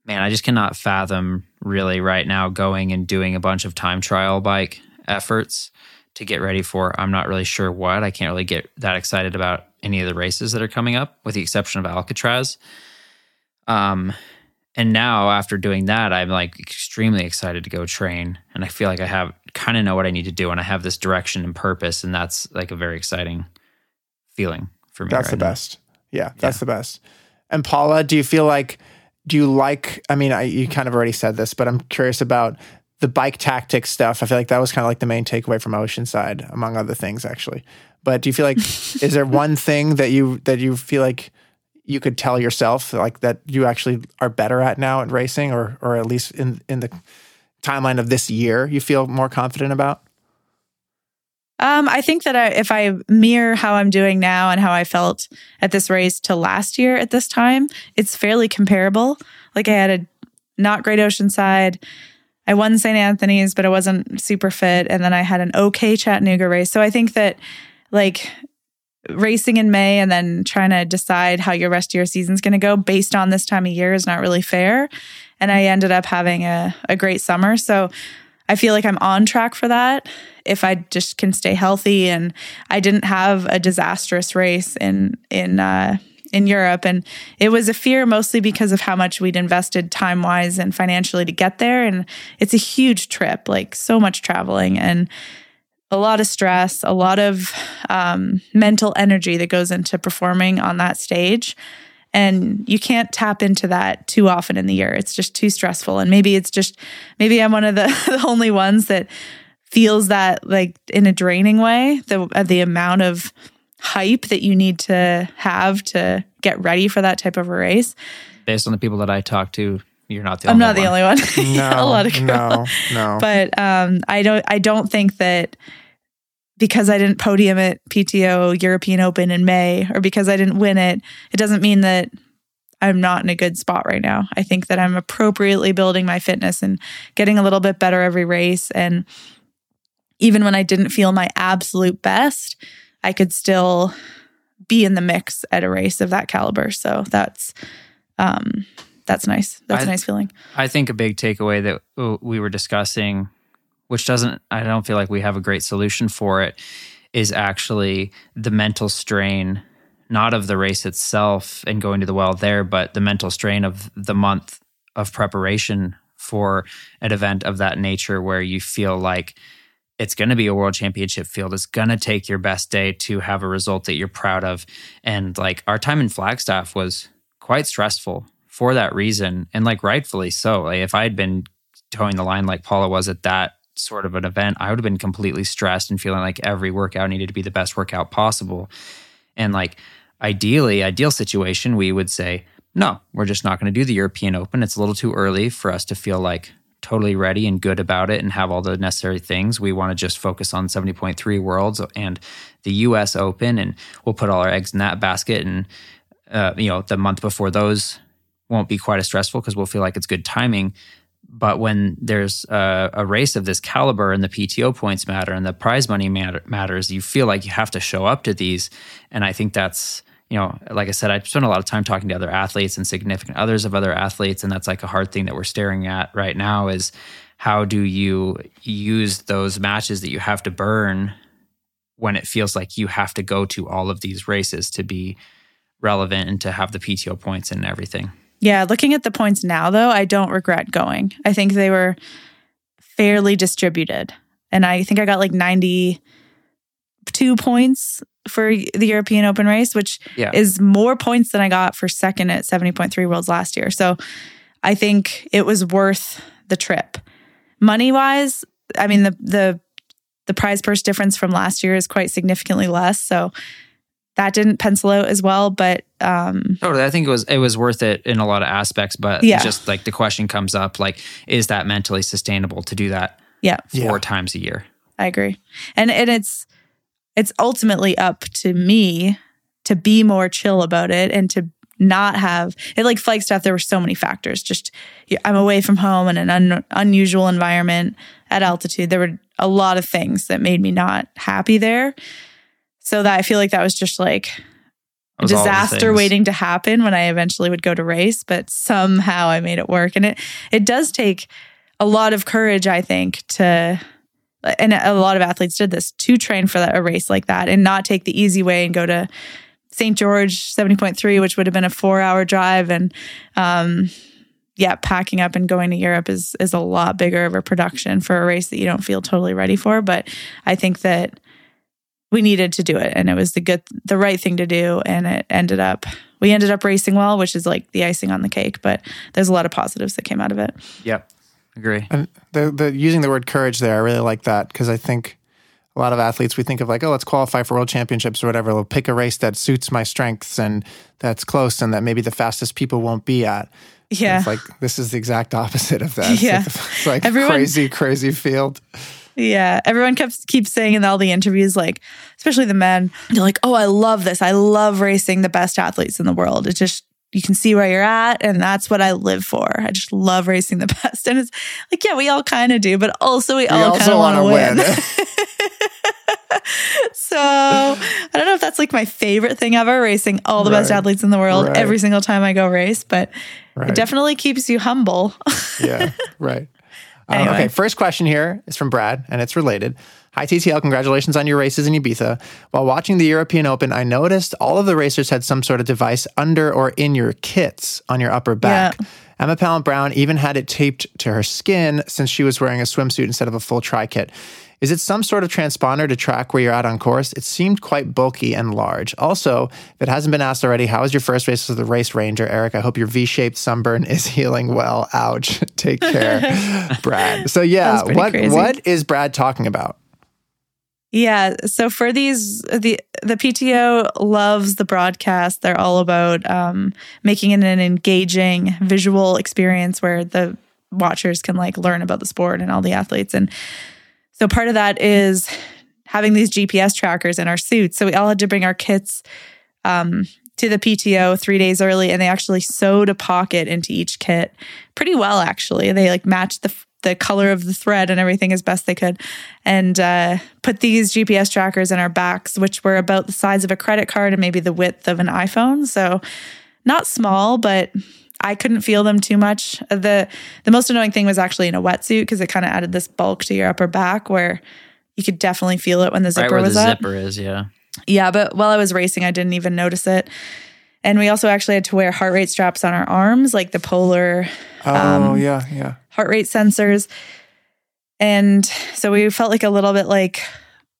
man I just cannot fathom really right now going and doing a bunch of time trial bike efforts to get ready for I'm not really sure what I can't really get that excited about any of the races that are coming up with the exception of Alcatraz um and now after doing that i'm like extremely excited to go train and i feel like i have kind of know what i need to do and i have this direction and purpose and that's like a very exciting feeling for me That's right the now. best. Yeah, that's the best. And Paula, do you feel like, do you like, I mean, I, you kind of already said this, but I'm curious about the bike tactic stuff. I feel like that was kind of like the main takeaway from Oceanside, among other things, actually. But do you feel like, is there one thing that you, that you feel like you could tell yourself like that you actually are better at now at racing or, or at least in, in the timeline of this year, you feel more confident about? Um, I think that I, if I mirror how I'm doing now and how I felt at this race to last year at this time, it's fairly comparable. Like I had a not great Oceanside. I won St. Anthony's, but I wasn't super fit. And then I had an okay Chattanooga race. So I think that like racing in May and then trying to decide how your rest of your season's going to go based on this time of year is not really fair. And I ended up having a, a great summer. So I feel like I'm on track for that if I just can stay healthy. And I didn't have a disastrous race in in uh, in Europe, and it was a fear mostly because of how much we'd invested time wise and financially to get there. And it's a huge trip, like so much traveling and a lot of stress, a lot of um, mental energy that goes into performing on that stage. And you can't tap into that too often in the year. It's just too stressful. And maybe it's just, maybe I'm one of the, the only ones that feels that like in a draining way, the, uh, the amount of hype that you need to have to get ready for that type of a race. based on the people that i talk to you're not the I'm only not the only one. No, a lot of no, no. but um, I don't I don't think that because I didn't podium at PTO European Open in May or because I didn't win it, it doesn't mean that I'm not in a good spot right now. I think that I'm appropriately building my fitness and getting a little bit better every race. And even when I didn't feel my absolute best, I could still be in the mix at a race of that caliber. So that's um that's nice. That's a I- nice feeling. I think a big takeaway that we were discussing, which doesn't, I don't feel like we have a great solution for it, is actually the mental strain, not of the race itself and going to the well there, but the mental strain of the month of preparation for an event of that nature where you feel like it's going to be a world championship field. It's going to take your best day to have a result that you're proud of. And like our time in Flagstaff was quite stressful for that reason. And like rightfully so. Like if I had been towing the line like Paula was at that sort of an event, I would have been completely stressed and feeling like every workout needed to be the best workout possible. And like ideally, ideal situation, we would say, no, we're just not going to do the European Open. It's a little too early for us to feel like totally ready and good about it and have all the necessary things. We want to just focus on 70.3 Worlds and the US Open, and we'll put all our eggs in that basket. And, uh, you know, the month before those won't be quite as stressful because we'll feel like it's good timing. But when there's a, a, race of this caliber and the PTO points matter and the prize money matter, matters, you feel like you have to show up to these. And I think that's, you know, like I said, I spent a lot of time talking to other athletes and significant others of other athletes. And that's like a hard thing that we're staring at right now is how do you use those matches that you have to burn when it feels like you have to go to all of these races to be relevant and to have the PTO points and everything. Yeah, looking at the points now, though, I don't regret going. I think they were fairly distributed. And I think I got like 92 points for the European Open race, which yeah. is more points than I got for second at 70.3 Worlds last year. So I think it was worth the trip. Money wise, I mean, the, the, the prize purse difference from last year is quite significantly less. So that didn't pencil out as well. But um, totally, I think it was it was worth it in a lot of aspects. But yeah. just like the question comes up, like, is that mentally sustainable to do that? Yeah, four yeah. times a year. I agree, and and it's it's ultimately up to me to be more chill about it and to not have it like Flagstaff. There were so many factors. Just I'm away from home in an un, unusual environment at altitude. There were a lot of things that made me not happy there. So that I feel like that was just like a disaster waiting to happen when I eventually would go to race, but somehow I made it work. And it it does take a lot of courage, I think, to and a lot of athletes did this to train for that, a race like that and not take the easy way and go to St. George 70.3, which would have been a four hour drive. And um, yeah, packing up and going to Europe is is a lot bigger of a production for a race that you don't feel totally ready for. But I think that we needed to do it and it was the good the right thing to do and it ended up we ended up racing well which is like the icing on the cake but there's a lot of positives that came out of it. Yep. Agree. And the, the using the word courage there i really like that because i think a lot of athletes we think of like oh let's qualify for world championships or whatever. We'll pick a race that suits my strengths and that's close and that maybe the fastest people won't be at. Yeah it's like this is the exact opposite of that. Yeah. It's like, it's like crazy crazy field yeah, everyone kept keeps saying in all the interviews, like especially the men, they're like, "Oh, I love this. I love racing the best athletes in the world. It just you can see where you're at, and that's what I live for. I just love racing the best." And it's like, yeah, we all kind of do, but also we, we all kind of want to win. win. so I don't know if that's like my favorite thing ever, racing all the right. best athletes in the world right. every single time I go race, but right. it definitely keeps you humble. yeah, right. Anyway. Um, okay, first question here is from Brad, and it's related. Hi, TTL. Congratulations on your races in Ibiza. While watching the European Open, I noticed all of the racers had some sort of device under or in your kits on your upper back. Yeah. Emma Pallant-Browne even had it taped to her skin since she was wearing a swimsuit instead of a full tri kit. Is it some sort of transponder to track where you're at on course? It seemed quite bulky and large. Also, if it hasn't been asked already, how was your first race with the race ranger, Eric? I hope your V-shaped sunburn is healing well. Ouch. Take care, Brad. So yeah, what crazy. what is Brad talking about? Yeah, so for these, the the PTO loves the broadcast. They're all about um, making it an engaging visual experience where the watchers can like learn about the sport and all the athletes. And so part of that is having these GPS trackers in our suits. So we all had to bring our kits um, to the PTO three days early, and they actually sewed a pocket into each kit pretty well. Actually, they like matched the the color of the thread and everything as best they could, and uh, put these GPS trackers in our backs, which were about the size of a credit card and maybe the width of an iPhone. So not small, but I couldn't feel them too much. The the most annoying thing was actually in a wetsuit because it kind of added this bulk to your upper back where you could definitely feel it when the zipper right was the up. zipper is, yeah. Yeah, but while I was racing, I didn't even notice it. And we also actually had to wear heart rate straps on our arms, like the polar. Oh um, yeah, yeah. Heart rate sensors. And so we felt like a little bit like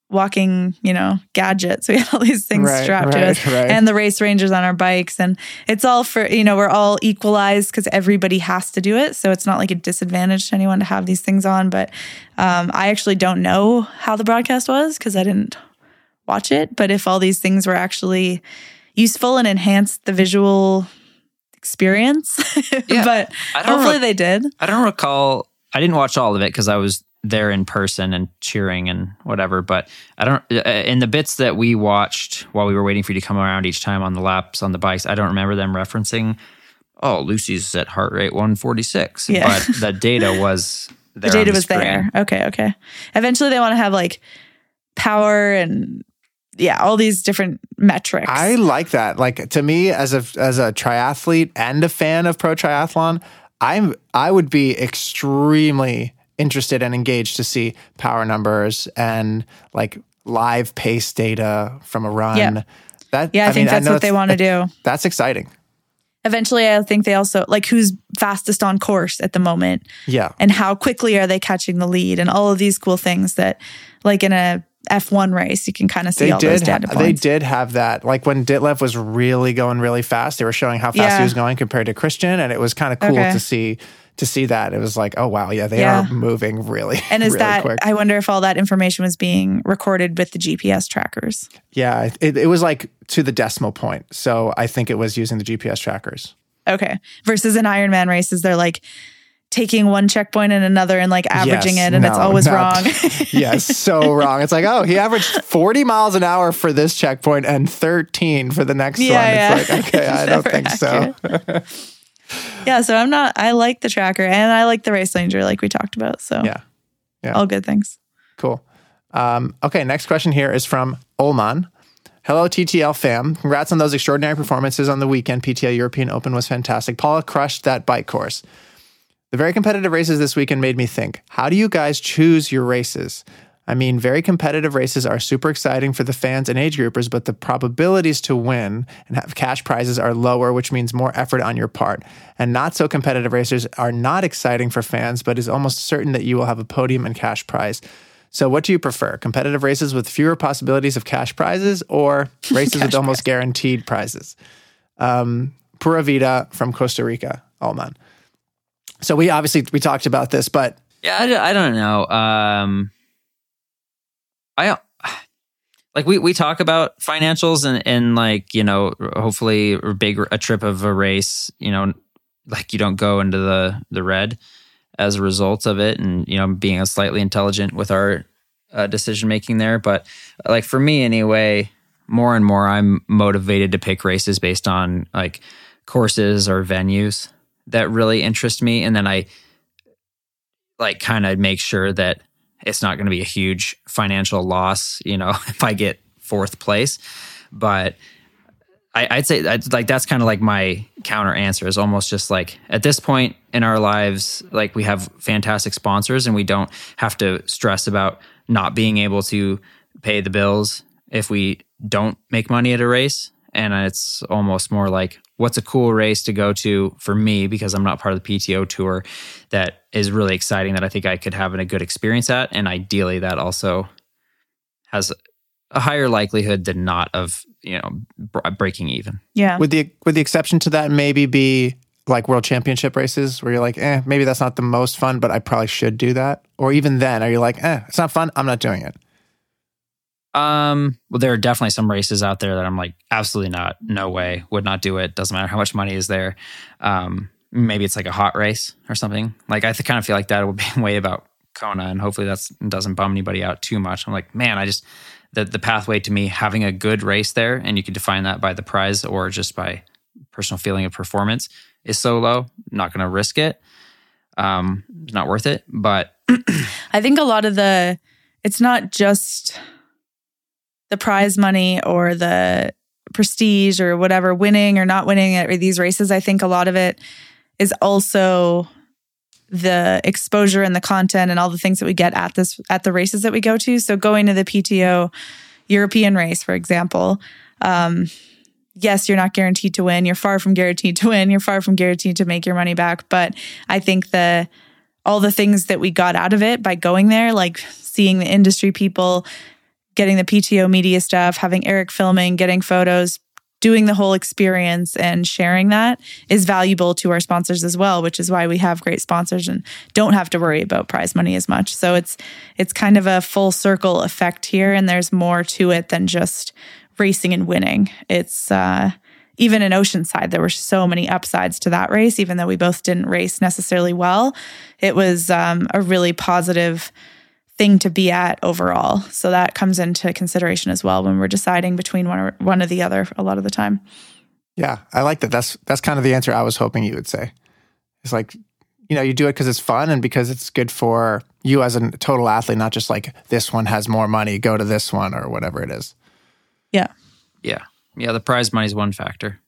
walking, you know, gadgets. We had all these things Right, strapped to us right. and the race rangers on our bikes. And it's all for, you know, we're all equalized because everybody has to do it. So it's not like a disadvantage to anyone to have these things on. But um, I actually don't know how the broadcast was because I didn't watch it. But if all these things were actually useful and enhanced the visual experience, Yeah. but I don't hopefully re- they did. I don't recall. I didn't watch all of it because I was there in person and cheering and whatever. But I don't. uh, In the bits that we watched while we were waiting for you to come around each time on the laps on the bikes, I don't remember them referencing. Oh, Lucy's at heart rate 146. Yeah. But the data was there. the on data was screen. there. Okay, okay. Eventually, they want to have like power and yeah, all these different metrics. I like that. Like to me, as a as a triathlete and a fan of pro triathlon, I'm I would be extremely interested and engaged to see power numbers and like live pace data from a run. Yeah. That yeah, I, think mean, that's know what they want to do. That's exciting. Eventually, I think they also like who's fastest on course at the moment Yeah. and how quickly are they catching the lead and all of these cool things that, like in a F1 race, you can kind of see They all those did. data Ha- points. they did have that. Like when Ditlev was really going really fast, they were showing how fast Yeah. he was going compared to Kristian, and it was kind of cool Okay. to see to see that. It was like, oh wow, yeah, they Yeah. are moving really. And is really that, quick. I wonder if all that information was being recorded with the GPS trackers. Yeah, it, it was like to the decimal point. So I think it was using the GPS trackers. Okay. Versus in Ironman races, they're like taking one checkpoint and another and like averaging Yes, it, and it's always not- wrong. yes, so wrong. It's like, oh, he averaged 40 miles an hour for this checkpoint and 13 for the next Yeah, one. It's like, okay, I don't think so. Yeah. So I'm not, I like the tracker and I like the race ranger, like we talked about. So Yeah. Yeah. all good things. Cool. Um, okay, next question here is from Olman. Hello, TTL fam. Congrats on those extraordinary performances on the weekend. PTO European Open was fantastic. Paula crushed that bike course. The very competitive races this weekend made me think how do you guys choose your races? I mean, very competitive races are super exciting for the fans and age groupers, but the probabilities to win and have cash prizes are lower, which means more effort on your part. And not so competitive races are not exciting for fans, but is almost certain that you will have a podium and cash prize. So, what do you prefer? Competitive races with fewer possibilities of cash prizes or races with almost guaranteed prizes? Um, Pura Vida from Costa Rica, Alman. So, we obviously we talked about this, but Yeah, I, don't- I don't know. Um, I like we we talk about financials and and like you know hopefully a big a trip of a race you know like you don't go into the the red as a result of it and you know being a slightly intelligent with our uh, decision making there. But like for me anyway more and more i'm motivated to pick races based on like courses or venues that really interest me. And then i like kind of make sure that it's not going to be a huge financial loss, you know, if I get fourth place. But I, I'd say like that's kind of like my counter answer is almost just like at this point in our lives, like we have fantastic sponsors and we don't have to stress about not being able to pay the bills if we don't make money at a race. And it's almost more like what's a cool race to go to for me because I'm not part of the PTO tour that is really exciting that I think I could have a good experience at. And ideally, that also has a higher likelihood than not of you know br- breaking even. Yeah. Would the would the exception to that maybe be like world championship races where you're like, eh, maybe that's not the most fun, but I probably should do that? Or even then, are you like, eh, it's not fun, I'm not doing it? Um, well, there are definitely some races out there that I'm like, absolutely not, no way, would not do it. Doesn't matter how much money is there. Um, maybe it's like a hot race or something. Like I th- kind of feel like that would be way about Kona, and hopefully that doesn't bum anybody out too much. I'm like, man, I just the the pathway to me having a good race there, and you can define that by the prize or just by personal feeling of performance is so low. not going to risk it. Um, it's not worth it. But I think a lot of the, it's not just the prize money or the prestige or whatever, winning or not winning at these races. I think a lot of it is also the exposure and the content and all the things that we get at this at the races that we go to. So going to the PTO European race, for example, um, yes, you're not guaranteed to win. You're far from guaranteed to win. You're far from guaranteed to make your money back. But I think the all the things that we got out of it by going there, like seeing the industry people, getting the PTO media stuff, having Eric filming, getting photos, doing the whole experience and sharing that is valuable to our sponsors as well, which is why we have great sponsors and don't have to worry about prize money as much. So it's it's kind of a full circle effect here and there's more to it than just racing and winning. It's uh even in Oceanside, there were so many upsides to that race, even though we both didn't race necessarily well. It was um, a really positive thing to be at overall. So that comes into consideration as well when we're deciding between one or one or the other a lot of the time. Yeah, I like that. That's that's kind of the answer I was hoping you would say. It's like, you know, you do it because it's fun and because it's good for you as a total athlete, not just like this one has more money, go to this one or whatever it is. Yeah. Yeah. Yeah. The prize money is one factor.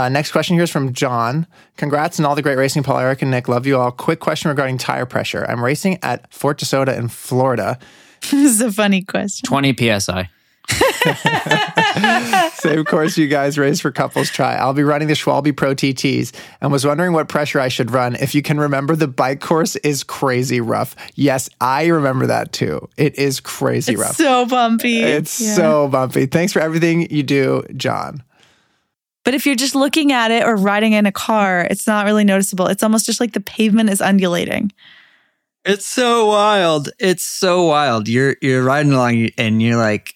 Uh, next question here is from John. Congrats on all the great racing, Paul, Eric, and Nick. Love you all. Quick question regarding tire pressure. I'm racing at Fort DeSoto in Florida. this is a funny question. 20 psi. Same course you guys race for couples try. I'll be running the Schwalbe Pro TTs and was wondering what pressure I should run. If you can remember, the bike course is crazy rough. Yes, I remember that too. It is crazy it's rough. So bumpy. It's Yeah. so bumpy. Thanks for everything you do, John. But if you're just looking at it or riding in a car, it's not really noticeable. It's almost just like the pavement is undulating. It's so wild. It's so wild. You're you're riding along and you're like,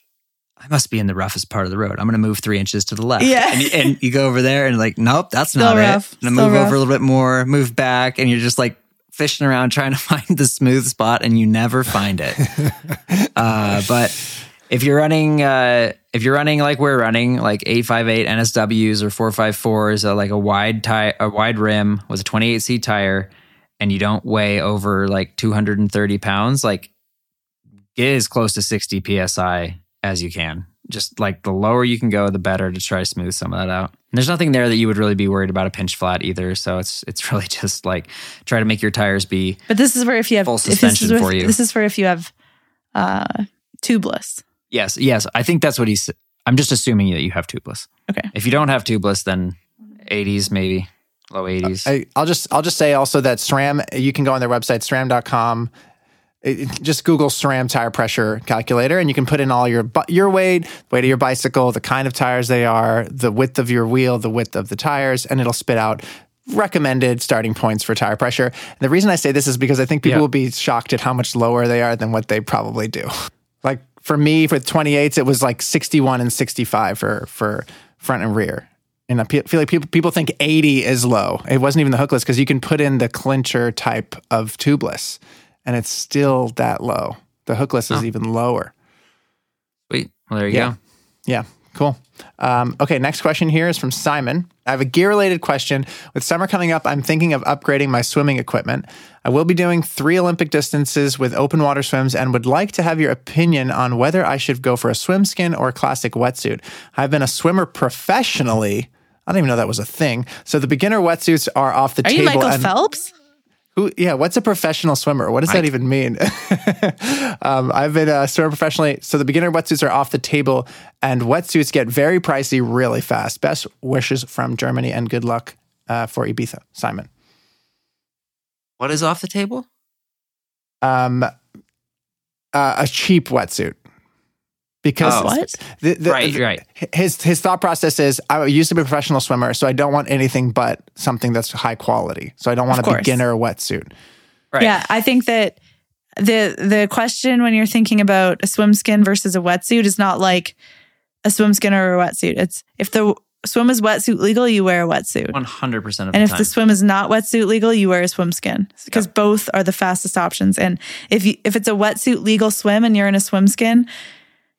I must be in the roughest part of the road. I'm going to move three inches to the left. Yeah. And you, and you go over there and like, nope, that's Still not rough. it. And Still move rough. over a little bit more, move back, and you're just like fishing around trying to find the smooth spot, and you never find it. uh, but if you're running, uh, if you're running like we're running, like 858 NSWs or 454s, uh, like a wide tire, a wide rim with a 28C tire, and you don't weigh over like 230 pounds, like get as close to 60 psi as you can. Just like the lower you can go, the better to try to smooth some of that out. And there's nothing there that you would really be worried about a pinch flat either. So it's it's really just like try to make your tires be But this is where if you have Full if this suspension is where- for you. This is for if you have uh, tubeless. Yes, yes. I think that's what he's. I'm just assuming that you have tubeless. Okay. If you don't have tubeless, then 80s maybe low 80s. I, I'll just I'll just say also that SRAM you can go on their website SRAM.com. It- it- just Google SRAM tire pressure calculator, and you can put in all your bu- your weight, weight of your bicycle, the kind of tires they are, the width of your wheel, the width of the tires, and it'll spit out recommended starting points for tire pressure. And the reason I say this is because I think people Yeah. will be shocked at how much lower they are than what they probably do. For me, for with 28s, it was like 61 and 65 for for front and rear. And I feel like people people think 80 is low. It wasn't even the hookless because you can put in the clincher type of tubeless, and it's still that low. The hookless is even lower. Sweet. Well, there you Yeah. go. Yeah, cool. Um, okay, next question here is from Simon. I have a gear related question. With summer coming up, I'm thinking of upgrading my swimming equipment. I will be doing three Olympic distances with open water swims and would like to have your opinion on whether I should go for a swim skin or a classic wetsuit. I've been a swimmer professionally. I don't even know that was a thing. So the beginner wetsuits are off the Are table. you Michael and- Phelps? Who, yeah, what's a professional swimmer? What does that Mike. even mean? um, I've been a swimmer professionally. So the beginner wetsuits are off the table, and wetsuits get very pricey really fast. Best wishes from Germany, and good luck uh, for Ibiza, Simon. What is off the table? Um, uh, a cheap wetsuit. Because Oh. What? the- the- Right, the- right. His his thought process is I used to be a professional swimmer, so I don't want anything but something that's high quality. So I don't want Of a course. beginner wetsuit. Right. Yeah, I think that the the question when you're thinking about a swim skin versus a wetsuit is not like a swim skin or a wetsuit. It's if the swim is wetsuit legal, you wear a wetsuit. 100% of the time. And if time. the swim is not wetsuit legal, you wear a swim skin because both are the fastest options. And if you if it's a wetsuit legal swim and you're in a swim skin,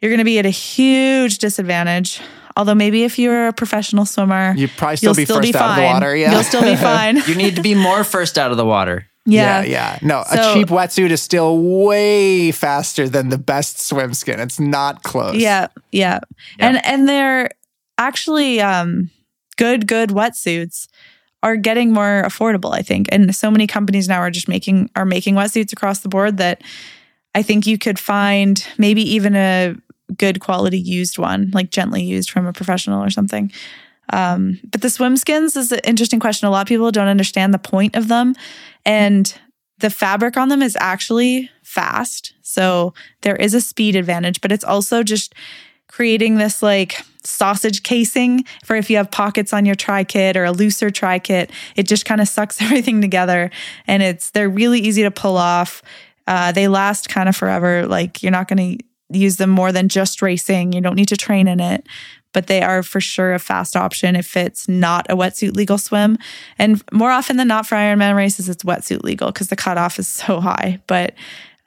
you're going to be at a huge disadvantage. Although maybe if you're a professional swimmer, You probably still you'll be still first be out of the fine. water. Yeah, You'll still be fine. you need to be more first out of the water. yeah. yeah, yeah. No, So- a cheap wetsuit is still way faster than the best swim skin. It's not close. Yeah, yeah. Yeah. And and they're actually um good good wetsuits are getting more affordable, I think. And so many companies now are just making are making wetsuits across the board that I think you could find maybe even a good quality used one, like gently used from a professional or something. Um, but the swim skins is an interesting question. A lot of people don't understand the point of them. And the fabric on them is actually fast. So there is a speed advantage, but it's also just creating this like sausage casing for if you have pockets on your tri kit or a looser tri kit. It just kind of sucks everything together and it's they're really easy to pull off. Uh, they last kind of forever. Like you're not going to use them more than just racing. You don't need to train in it, but they are for sure a fast option if it's not a wetsuit legal swim. And more often than not for Ironman races, it's wetsuit legal because the cutoff is so high. But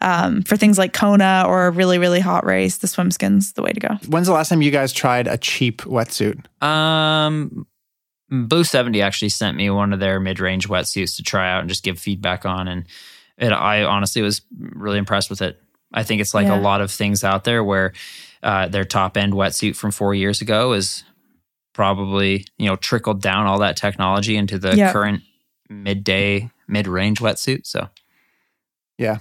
um, for things like Kona or a really, really hot race, the swim skin's the way to go. When's the last time you guys tried a cheap wetsuit? Um, blueseventy actually sent me one of their mid range wetsuits to try out and just give feedback on. And it, I honestly was really impressed with it. I think it's like Yeah. a lot of things out there where uh, their top end wetsuit from four years ago is probably, you know, trickled down all that technology into the Yeah. current midday, mid range wetsuit. So, Yeah.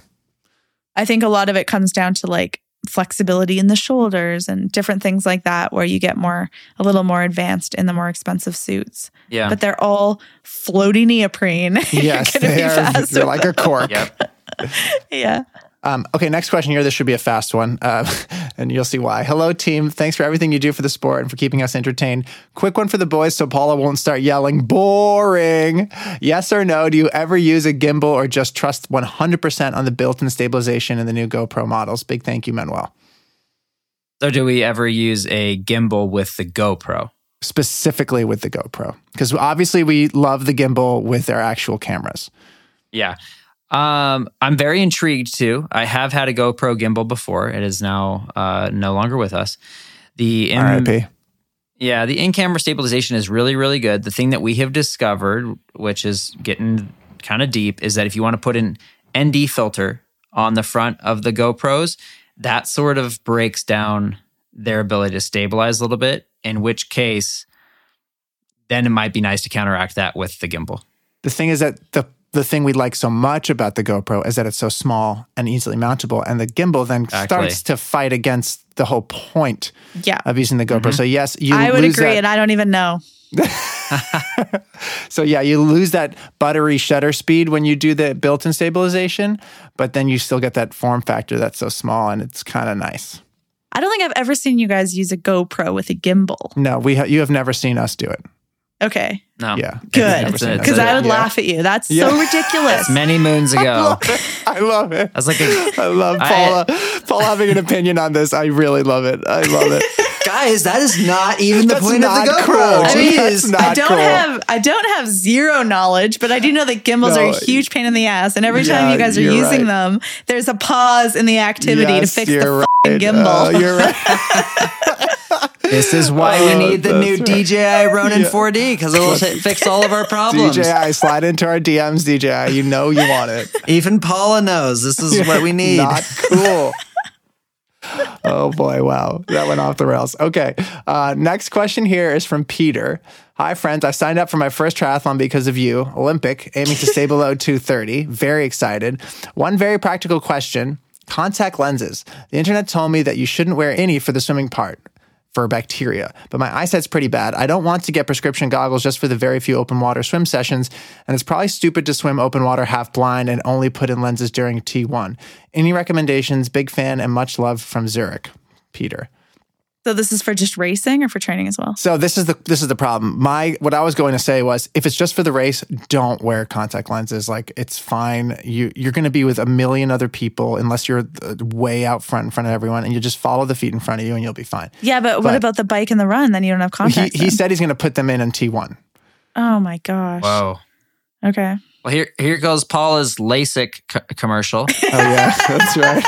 I think a lot of it comes down to like flexibility in the shoulders and different things like that, where you get more, a little more advanced in the more expensive suits. yeah. But they're all floaty neoprene. You're Yes, they are, They're with like a cork. yep. Yeah. Um, okay, next question here. This should be a fast one, uh, and you'll see why. Hello, team. Thanks for everything you do for the sport and for keeping us entertained. Quick one for the boys so Paula won't start yelling, boring. Yes or no? Do you ever use a gimbal or just trust 100% on the built in stabilization in the new GoPro models? Big thank you, Manuel. So, do we ever use a gimbal with the GoPro? Specifically with the GoPro, because obviously we love the gimbal with our actual cameras. Yeah. Um, I'm very intrigued too. I have had a GoPro gimbal before. It is now uh, no longer with us. The in, RIP. yeah, the in-camera stabilization is really, really good. The thing that we have discovered, which is getting kind of deep, is that if you want to put an ND filter on the front of the GoPros, that sort of breaks down their ability to stabilize a little bit. In which case, then it might be nice to counteract that with the gimbal. The thing is that the the thing we like so much about the GoPro is that it's so small and easily mountable, and the gimbal then Exactly. starts to fight against the whole point Yeah. of using the GoPro. Mm-hmm. So yes, you I would lose agree, that. and I don't even know. so yeah, you lose that buttery shutter speed when you do the built-in stabilization, but then you still get that form factor that's so small, and it's kind of nice. I don't think I've ever seen you guys use a GoPro with a gimbal. No, we ha- you have never seen us do it. Okay. No, Yeah, Good. It's a- it's Because I would Yeah. laugh at you. That's Yeah. so ridiculous. many moons ago. I love it. I was like, a, I love I- Paula. Paula having an opinion on this. I really love it. I love it. guys, that is not even the That's point of the GoPro. cool. I mean, That's not I don't cool. have I don't have zero knowledge, but I do know that gimbals No. are a huge pain in the ass. And every Yeah, time you guys are using right. them, there's a pause in the activity Yes, to fix the right. f***ing gimbal. Uh, you're right. This is why Oh, we need the new right. DJI Ronin Yeah. 4D because it will fix all of our problems. DJI, slide into our DMs, DJI. You know you want it. Even Paula knows this is what we need. Not cool. oh boy, wow. That went off the rails. Okay. Uh, next question here is from Peter. Hi, friends. I signed up for my first triathlon because of you, Olympic, aiming to stay below 230. Very excited. One very practical question contact lenses. The internet told me that you shouldn't wear any for the swimming part for bacteria, but my eyesight's pretty bad. I don't want to get prescription goggles just for the very few open water swim sessions, and it's probably stupid to swim open water half blind and only put in lenses during T1. Any recommendations? Big fan and much love from Zurich. Peter. So this is for just racing or for training as well? So this is the this is the problem. My what I was going to say was if it's just for the race, don't wear contact lenses. Like it's fine. You you're going to be with a million other people unless you're uh, way out front in front of everyone, and you just follow the feet in front of you, and you'll be fine. Yeah, but, what about the bike and the run? Then you don't have He, contacts. he then. said he's going to put them in in T1. oh my gosh. Whoa. Okay. Well, here here goes Paula's LASIK co- commercial. Oh yeah, that's right.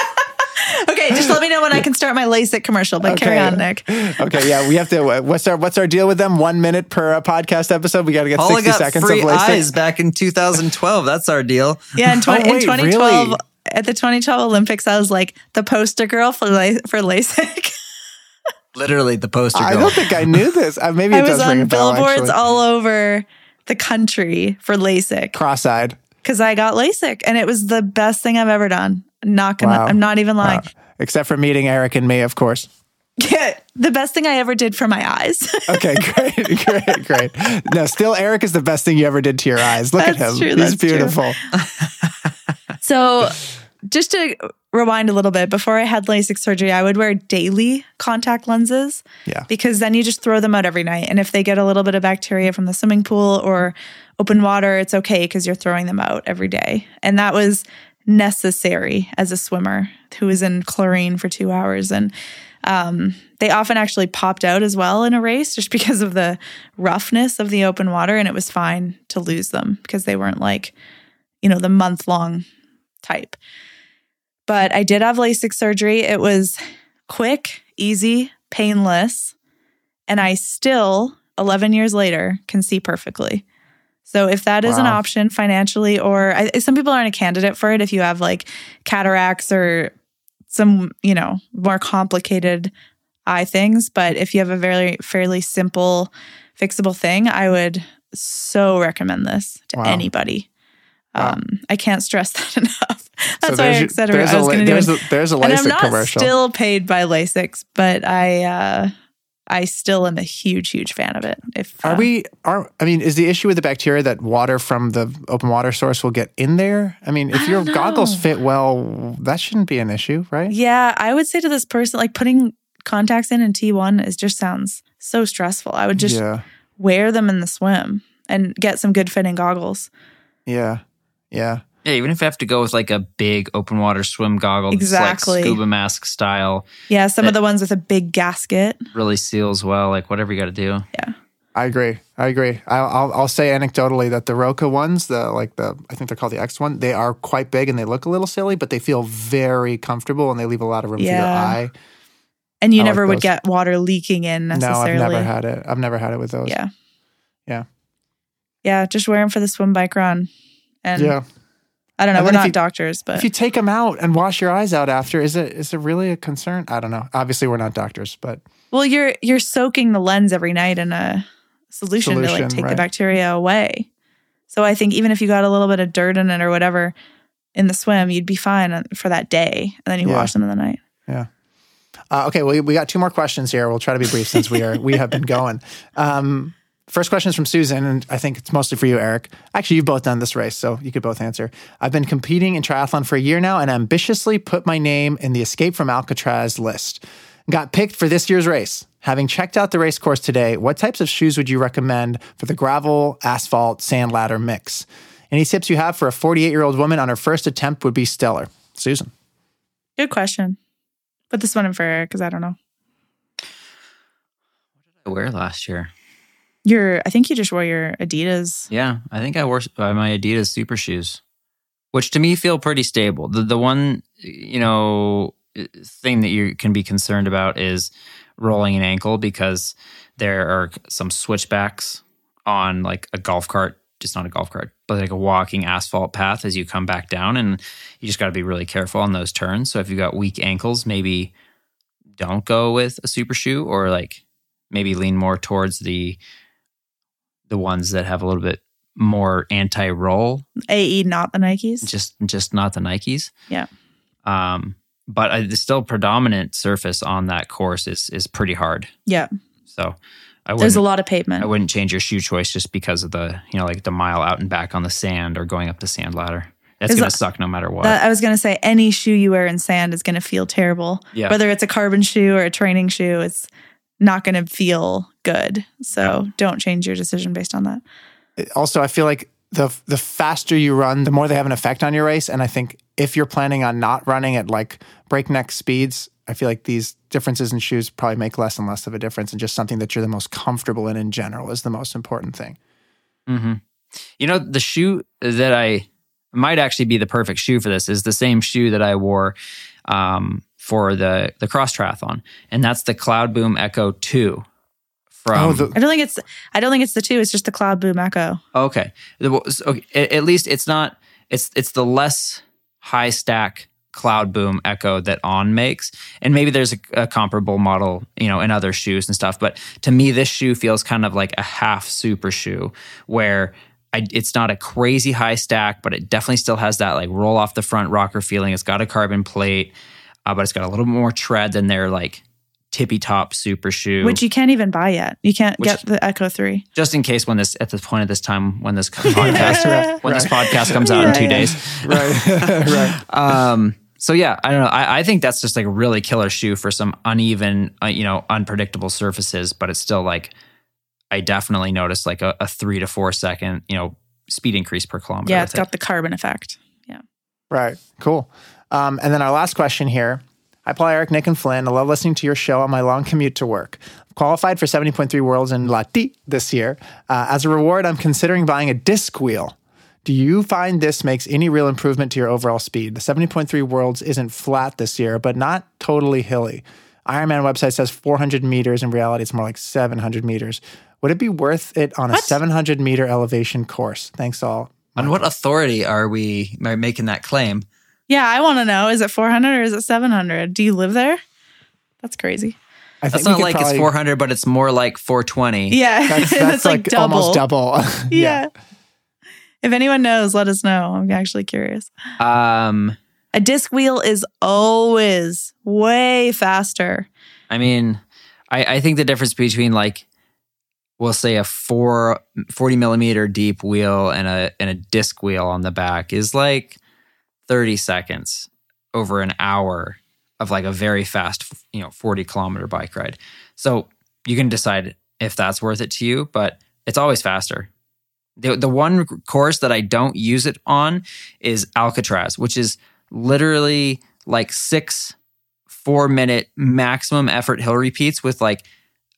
Okay, just let me know when I can start my LASIK commercial. But carry on, Nick. Okay, yeah, we have to. What's our what's our deal with them? One minute per uh, podcast episode. We got to get Paula sixty got seconds free of LASIK. eyes back in 2012. That's our deal. Yeah, in, 20, Oh, wait, in 2012, really? at the 2012 Olympics, I was like the poster girl for La- for LASIK. Literally the poster girl. I don't think I knew this. Uh, maybe I it was does ring a on bell. billboards Actually. all over the country for LASIK Cross-eyed. because I got LASIK and it was the best thing I've ever done. Not gonna, Wow. I'm not even lying. Wow. Except for meeting Eric and me, of course. Yeah, the best thing I ever did for my eyes. Okay, great, great, great. No, still, Eric is the best thing you ever did to your eyes. Look at him; true, he's that's true. beautiful. So, just to rewind a little bit, before I had LASIK surgery, I would wear daily contact lenses. Yeah. Because then you just throw them out every night. And if they get a little bit of bacteria from the swimming pool or open water, it's okay because you're throwing them out every day. And that was necessary as a swimmer who was in chlorine for two hours. And um, they often actually popped out as well in a race just because of the roughness of the open water. And it was fine to lose them because they weren't like, you know, the month long type. But I did have LASIK surgery. It was quick, easy, painless. And I still, 11 years later, can see perfectly. So if that is an option financially, or I, some people aren't a candidate for it if you have like cataracts or some, you know, more complicated eye things. But if you have a very fairly simple, fixable thing, I would so recommend this to Wow. anybody. Wow. Um, I can't stress that enough. That's So why I said there's I a was la- going to do there's a, there's a And I'm not commercial. still paid by LASIK, but I uh, I still am a huge, huge fan of it. If Are uh, we? Are I mean, is the issue with the bacteria that water from the open water source will get in there? I mean, if I your goggles fit well, that shouldn't be an issue, right? Yeah, I would say to this person, like putting contacts in in T1 is just sounds so stressful. I would just yeah, wear them in the swim and get some good fitting goggles. yeah, yeah. Yeah, even if I have to go with like a big open water swim goggle, Exactly. like scuba mask style, Yeah, some of the ones with a big gasket. really seals well, like whatever you got to do. Yeah, I agree. I agree. I'll, I'll, I'll say anecdotally that the Roka ones, the like the I think they're called the X one, they are quite big and they look a little silly, but they feel very comfortable and they leave a lot of room for your eye. And you I like never would get water leaking in No, necessarily. I've never had it. I've never had it with those. Yeah. Yeah. Yeah, just wear them for the swim bike run. And Yeah. I don't know, And we're not you- doctors, but If you take them out and wash your eyes out after, is it is it really a concern? I don't know. Obviously, we're not doctors, but Well, you're you're soaking the lens every night in a solution, to like take right. the bacteria away. So I think even if you got a little bit of dirt in it or whatever in the swim, you'd be fine for that day, and then you Yeah. wash them in the night. Yeah. Uh, okay, well, we got two more questions here. We'll try to be brief since we are we have been going. Um, first question is from Susan, and I think it's mostly for you, Eric. Actually, you've both done this race, so you could both answer. I've been competing in triathlon for a year now, and ambitiously put my name in the Escape from Alcatraz list. Got picked for this year's race. Having checked out the race course today, what types of shoes would you recommend for the gravel, asphalt, sand ladder mix? Any tips you have for a 48 year old woman on her first attempt would be stellar. Susan. Good question. Put this one in for Eric because I don't know. What did I wear last year. Your, I think you just wore your Adidas. Yeah, I think I wore uh, my Adidas super shoes, which to me feel pretty stable. The the one you know thing that you can be concerned about is rolling an ankle because there are some switchbacks on like a golf cart, just not a golf cart, but like a walking asphalt path as you come back down, and you just got to be really careful on those turns. So if you've got weak ankles, maybe don't go with a super shoe or like maybe lean more towards the the ones that have a little bit more anti-roll AE, not the Nikes. just just not the nikes Yeah. um but I, the still predominant surface on that course is is pretty hard yeah, so i there's a lot of pavement. i wouldn't change your shoe choice just because of the you know like the mile out and back on the sand or going up the sand ladder that's gonna that- suck no matter what That, I was going to say any shoe you wear in sand is going to feel terrible. Yeah. Whether it's a carbon shoe or a training shoe, it's not going to feel good. So don't change your decision based on that. also I feel like the the faster you run, the more they have an effect on your race. And I think if you're planning on not running at like breakneck speeds, I feel like these differences in shoes probably make less and less of a difference. And just something that you're the most comfortable in in general is the most important thing. hmm You know, the shoe that I might actually be the perfect shoe for this is the same shoe that I wore um, for the the cross triathlon, and that's the Cloudboom Echo Two. From oh, the, I don't think it's I don't think it's the two. It's just the Cloudboom Echo. okay, okay, at at least it's not it's it's the less high stack Cloudboom Echo that On makes, and maybe there's a, a comparable model, you know, in other shoes and stuff. But to me, this shoe feels kind of like a half super shoe, where I, it's not a crazy high stack, but it definitely still has that like roll off the front rocker feeling. It's got a carbon plate, uh, but it's got a little bit more tread than their like tippy top super shoe. Which you can't even buy yet. You can't Which- get the Echo 3. just in case when this at the point of this time when this podcast when this podcast comes out in two yeah. days. Right. right. Um, so yeah, I don't know. I, I think that's just like a really killer shoe for some uneven, uh, you know, unpredictable surfaces. But it's still like, I definitely noticed like a, a three to four second, you know, speed increase per kilometer. Yeah, it's got the carbon effect. Yeah. Right. Cool. Um, and then our last question here. Hi, Paul, Eric, Nick, and Flynn. I love listening to your show on my long commute to work. I've qualified for 70.3 Worlds in Lahti this year. Uh, as a reward, I'm considering buying a disc wheel. Do you find this makes any real improvement to your overall speed? The 70.3 Worlds isn't flat this year, but not totally hilly. Ironman website says 400 meters. In reality, it's more like 700 meters. Would it be worth it on a 700 meter elevation course? Thanks all. On what authority are we making that claim? Yeah, I want to know is it 400 or is it 700? Do you live there? That's crazy. I That's not like probably- it's 400, but it's more like 420. Yeah, That's, that's, like, almost double. Yeah. If anyone knows, let us know. I'm actually curious. Um, A disc wheel is always way faster. I mean, I, I think the difference between like, we'll say a four, 40 millimeter deep wheel and a and a disc wheel on the back is like 30 seconds over an hour of like a very fast, you know, 40 kilometer bike ride. So you can decide if that's worth it to you, but it's always faster. The, the one course that I don't use it on is Alcatraz, which is literally like six four minute maximum effort hill repeats with like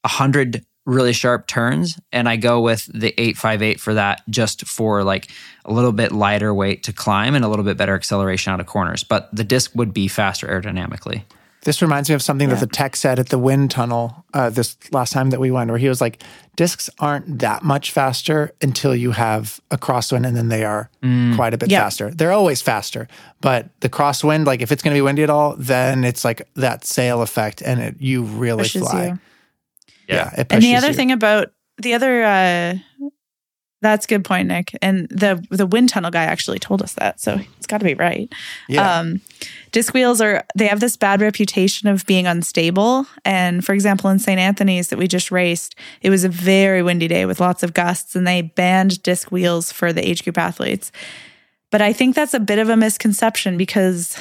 a hundred really sharp turns. And I go with the 858 for that just for like a little bit lighter weight to climb and a little bit better acceleration out of corners. But the disc would be faster aerodynamically. This reminds me of something Yeah. that the tech said at the wind tunnel uh, this last time that we went, where he was like, discs aren't that much faster until you have a crosswind, and then they are quite a bit Yeah. faster. They're always faster, but the crosswind, like if it's going to be windy at all, then it's like that sail effect, and it, you really Pushes fly. you. Yeah. it And the other you. thing about the other uh that's a good point, Nick. And the the wind tunnel guy actually told us that. So it's gotta be right. yeah, Um disc wheels are they have this bad reputation of being unstable. And for example, in St. Anthony's that we just raced, it was a very windy day with lots of gusts, and they banned disc wheels for the age group athletes. But I think that's a bit of a misconception because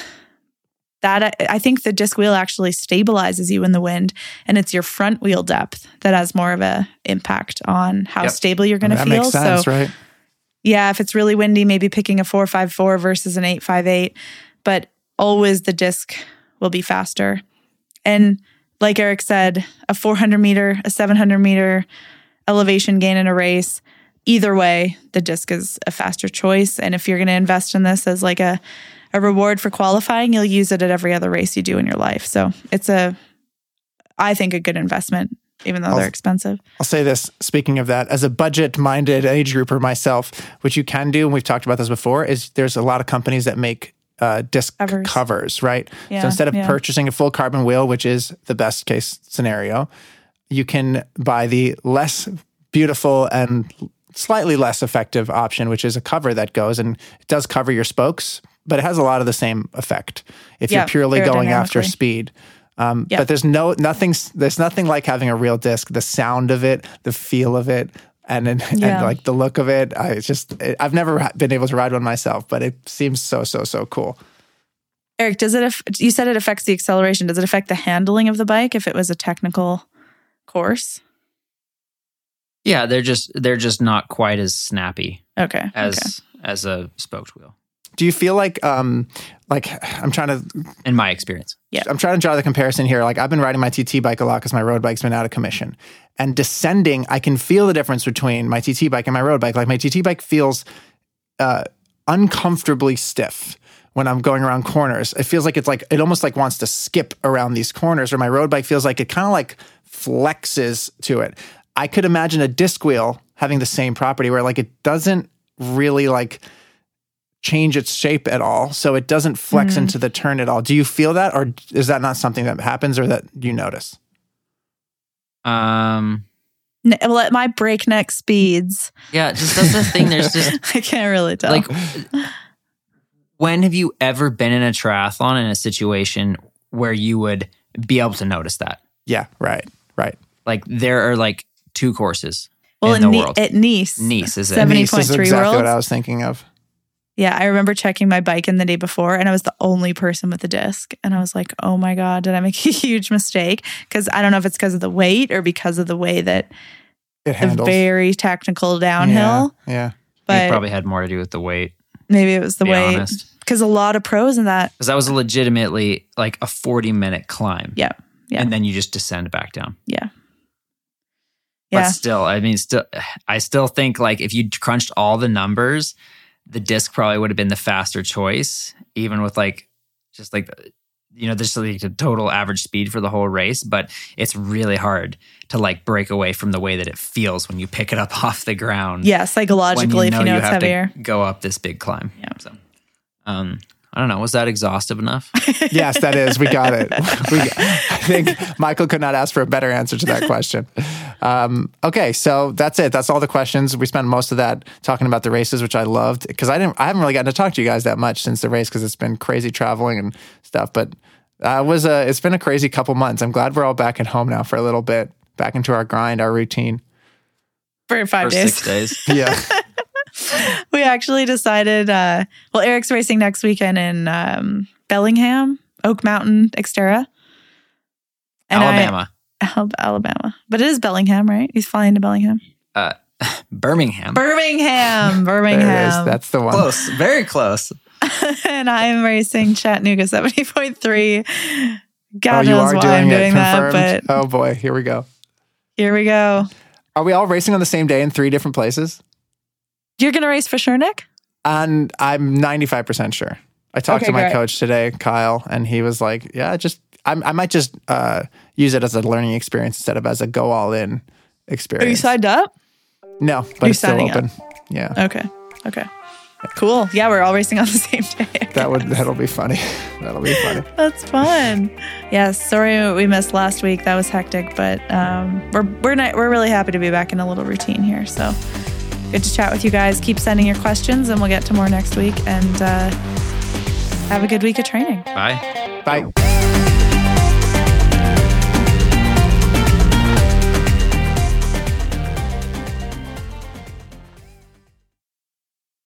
that uh, I think the disc wheel actually stabilizes you in the wind, and it's your front wheel depth that has more of a impact on how Yep. stable you're going to that feel. makes sense, so right? yeah, if it's really windy, maybe picking a 454 versus an 858, but always the disc will be faster. And like Eric said, a 400 meter, a 700 meter elevation gain in a race, either way, the disc is a faster choice. And if you're going to invest in this as like a, a reward for qualifying, you'll use it at every other race you do in your life. So it's a, I think, a good investment, even though I'll- they're expensive. I'll say this speaking of that, as a budget minded age grouper myself, which you can do, and we've talked about this before, is there's a lot of companies that make uh, disc Covers. covers, right? Yeah, so instead of yeah. purchasing a full carbon wheel, which is the best case scenario, you can buy the less beautiful and slightly less effective option, which is a cover that goes and it does cover your spokes, but it has a lot of the same effect if Yeah, you're purely going after speed. Um, Yeah. But there's no nothing. There's nothing like having a real disc. The sound of it, the feel of it, and and, Yeah. and like the look of it. I it's just I've never been able to ride one myself, but it seems so so so cool. Eric, does it? aff- You said it affects the acceleration. Does it affect the handling of the bike if it was a technical course? Yeah, they're just they're just not quite as snappy Okay. as okay. as a spoked wheel, Do you feel like um like I'm trying to in my experience. Yeah. I'm trying to draw the comparison here. Like I've been riding my TT bike a lot because my road bike's been out of commission. And descending, I can feel the difference between my TT bike and my road bike. Like my TT bike feels uh, uncomfortably stiff when I'm going around corners. It feels like it's like it almost like wants to skip around these corners. Or my road bike feels like it kind of like flexes to it. I could imagine a disc wheel having the same property where like it doesn't really like change its shape at all. So it doesn't flex into the turn at all. Do you feel that or is that not something that happens or that you notice? Um, N- Well, at my breakneck speeds, yeah, just that's the thing. There's just I can't really tell. like when have you ever been in a triathlon in a situation where you would be able to notice that Yeah, right, right. Like there are like two courses Well, in in the Ne- world. at Nice. Nice is it? Seventy- Nice is 70.3 exactly what? I was thinking of. Yeah, I remember checking my bike in the day before, and I was the only person with a disc. And I was like, oh my God, did I make a huge mistake? Because I don't know if it's because of the weight or because of the way that It the handles. very technical downhill. Yeah, yeah. it But probably had more to do with the weight. maybe it was the be weight. honest. Because a lot of pros in that. Because that was legitimately like a 40 minute climb. Yeah. Yeah. And then you just descend back down. Yeah. But Yeah. still, I mean, still, I still think like if you crunched all the numbers, the disc probably would have been the faster choice, even with like just like you know, there's like a total average speed for the whole race, but it's really hard to like break away from the way that it feels when you pick it up off the ground. Yeah, psychologically, if you know it's have heavier. to go up this big climb. Yeah. So, um, I don't know. Was that exhaustive enough? Yes, that is. We got it. We, I think Michael could not ask for a better answer to that question. Um, okay, so that's it. That's all the questions. We spent most of that talking about the races, which I loved because I didn't. I haven't really gotten to talk to you guys that much since the race because it's been crazy traveling and stuff. But uh, it was a. It's been a crazy couple months. I'm glad we're all back at home now for a little bit, back into our grind, our routine. For five For days. six days. Yeah, we actually decided uh well eric's racing next weekend in um bellingham oak mountain xterra And Alabama, Al- alabama but it is bellingham right he's flying to bellingham Birmingham. birmingham there it is. birmingham That's the one. close, very close. and i'm racing chattanooga 70.3 god oh, you knows are why doing i'm it. doing that but oh boy, here we go. here we go Are we all racing on the same day in three different places? You're gonna race for sure nick And I'm 95% sure. I talked Okay, to my great. coach today, Kyle, and he was like, yeah, just, I'm, I might just uh, use it as a learning experience instead of as a go all in experience. are you signed up No, but You're it's still signing up. open. Yeah. okay okay cool yeah we're all racing on the same day That would, that'll be funny. that'll be funny. That's fun. Yes, sorry we missed last week. That was hectic, but um, we're we're not, we're really happy to be back in a little routine here. So good to chat with you guys. Keep sending your questions, and we'll get to more next week. And uh, have a good week of training. Bye. Bye.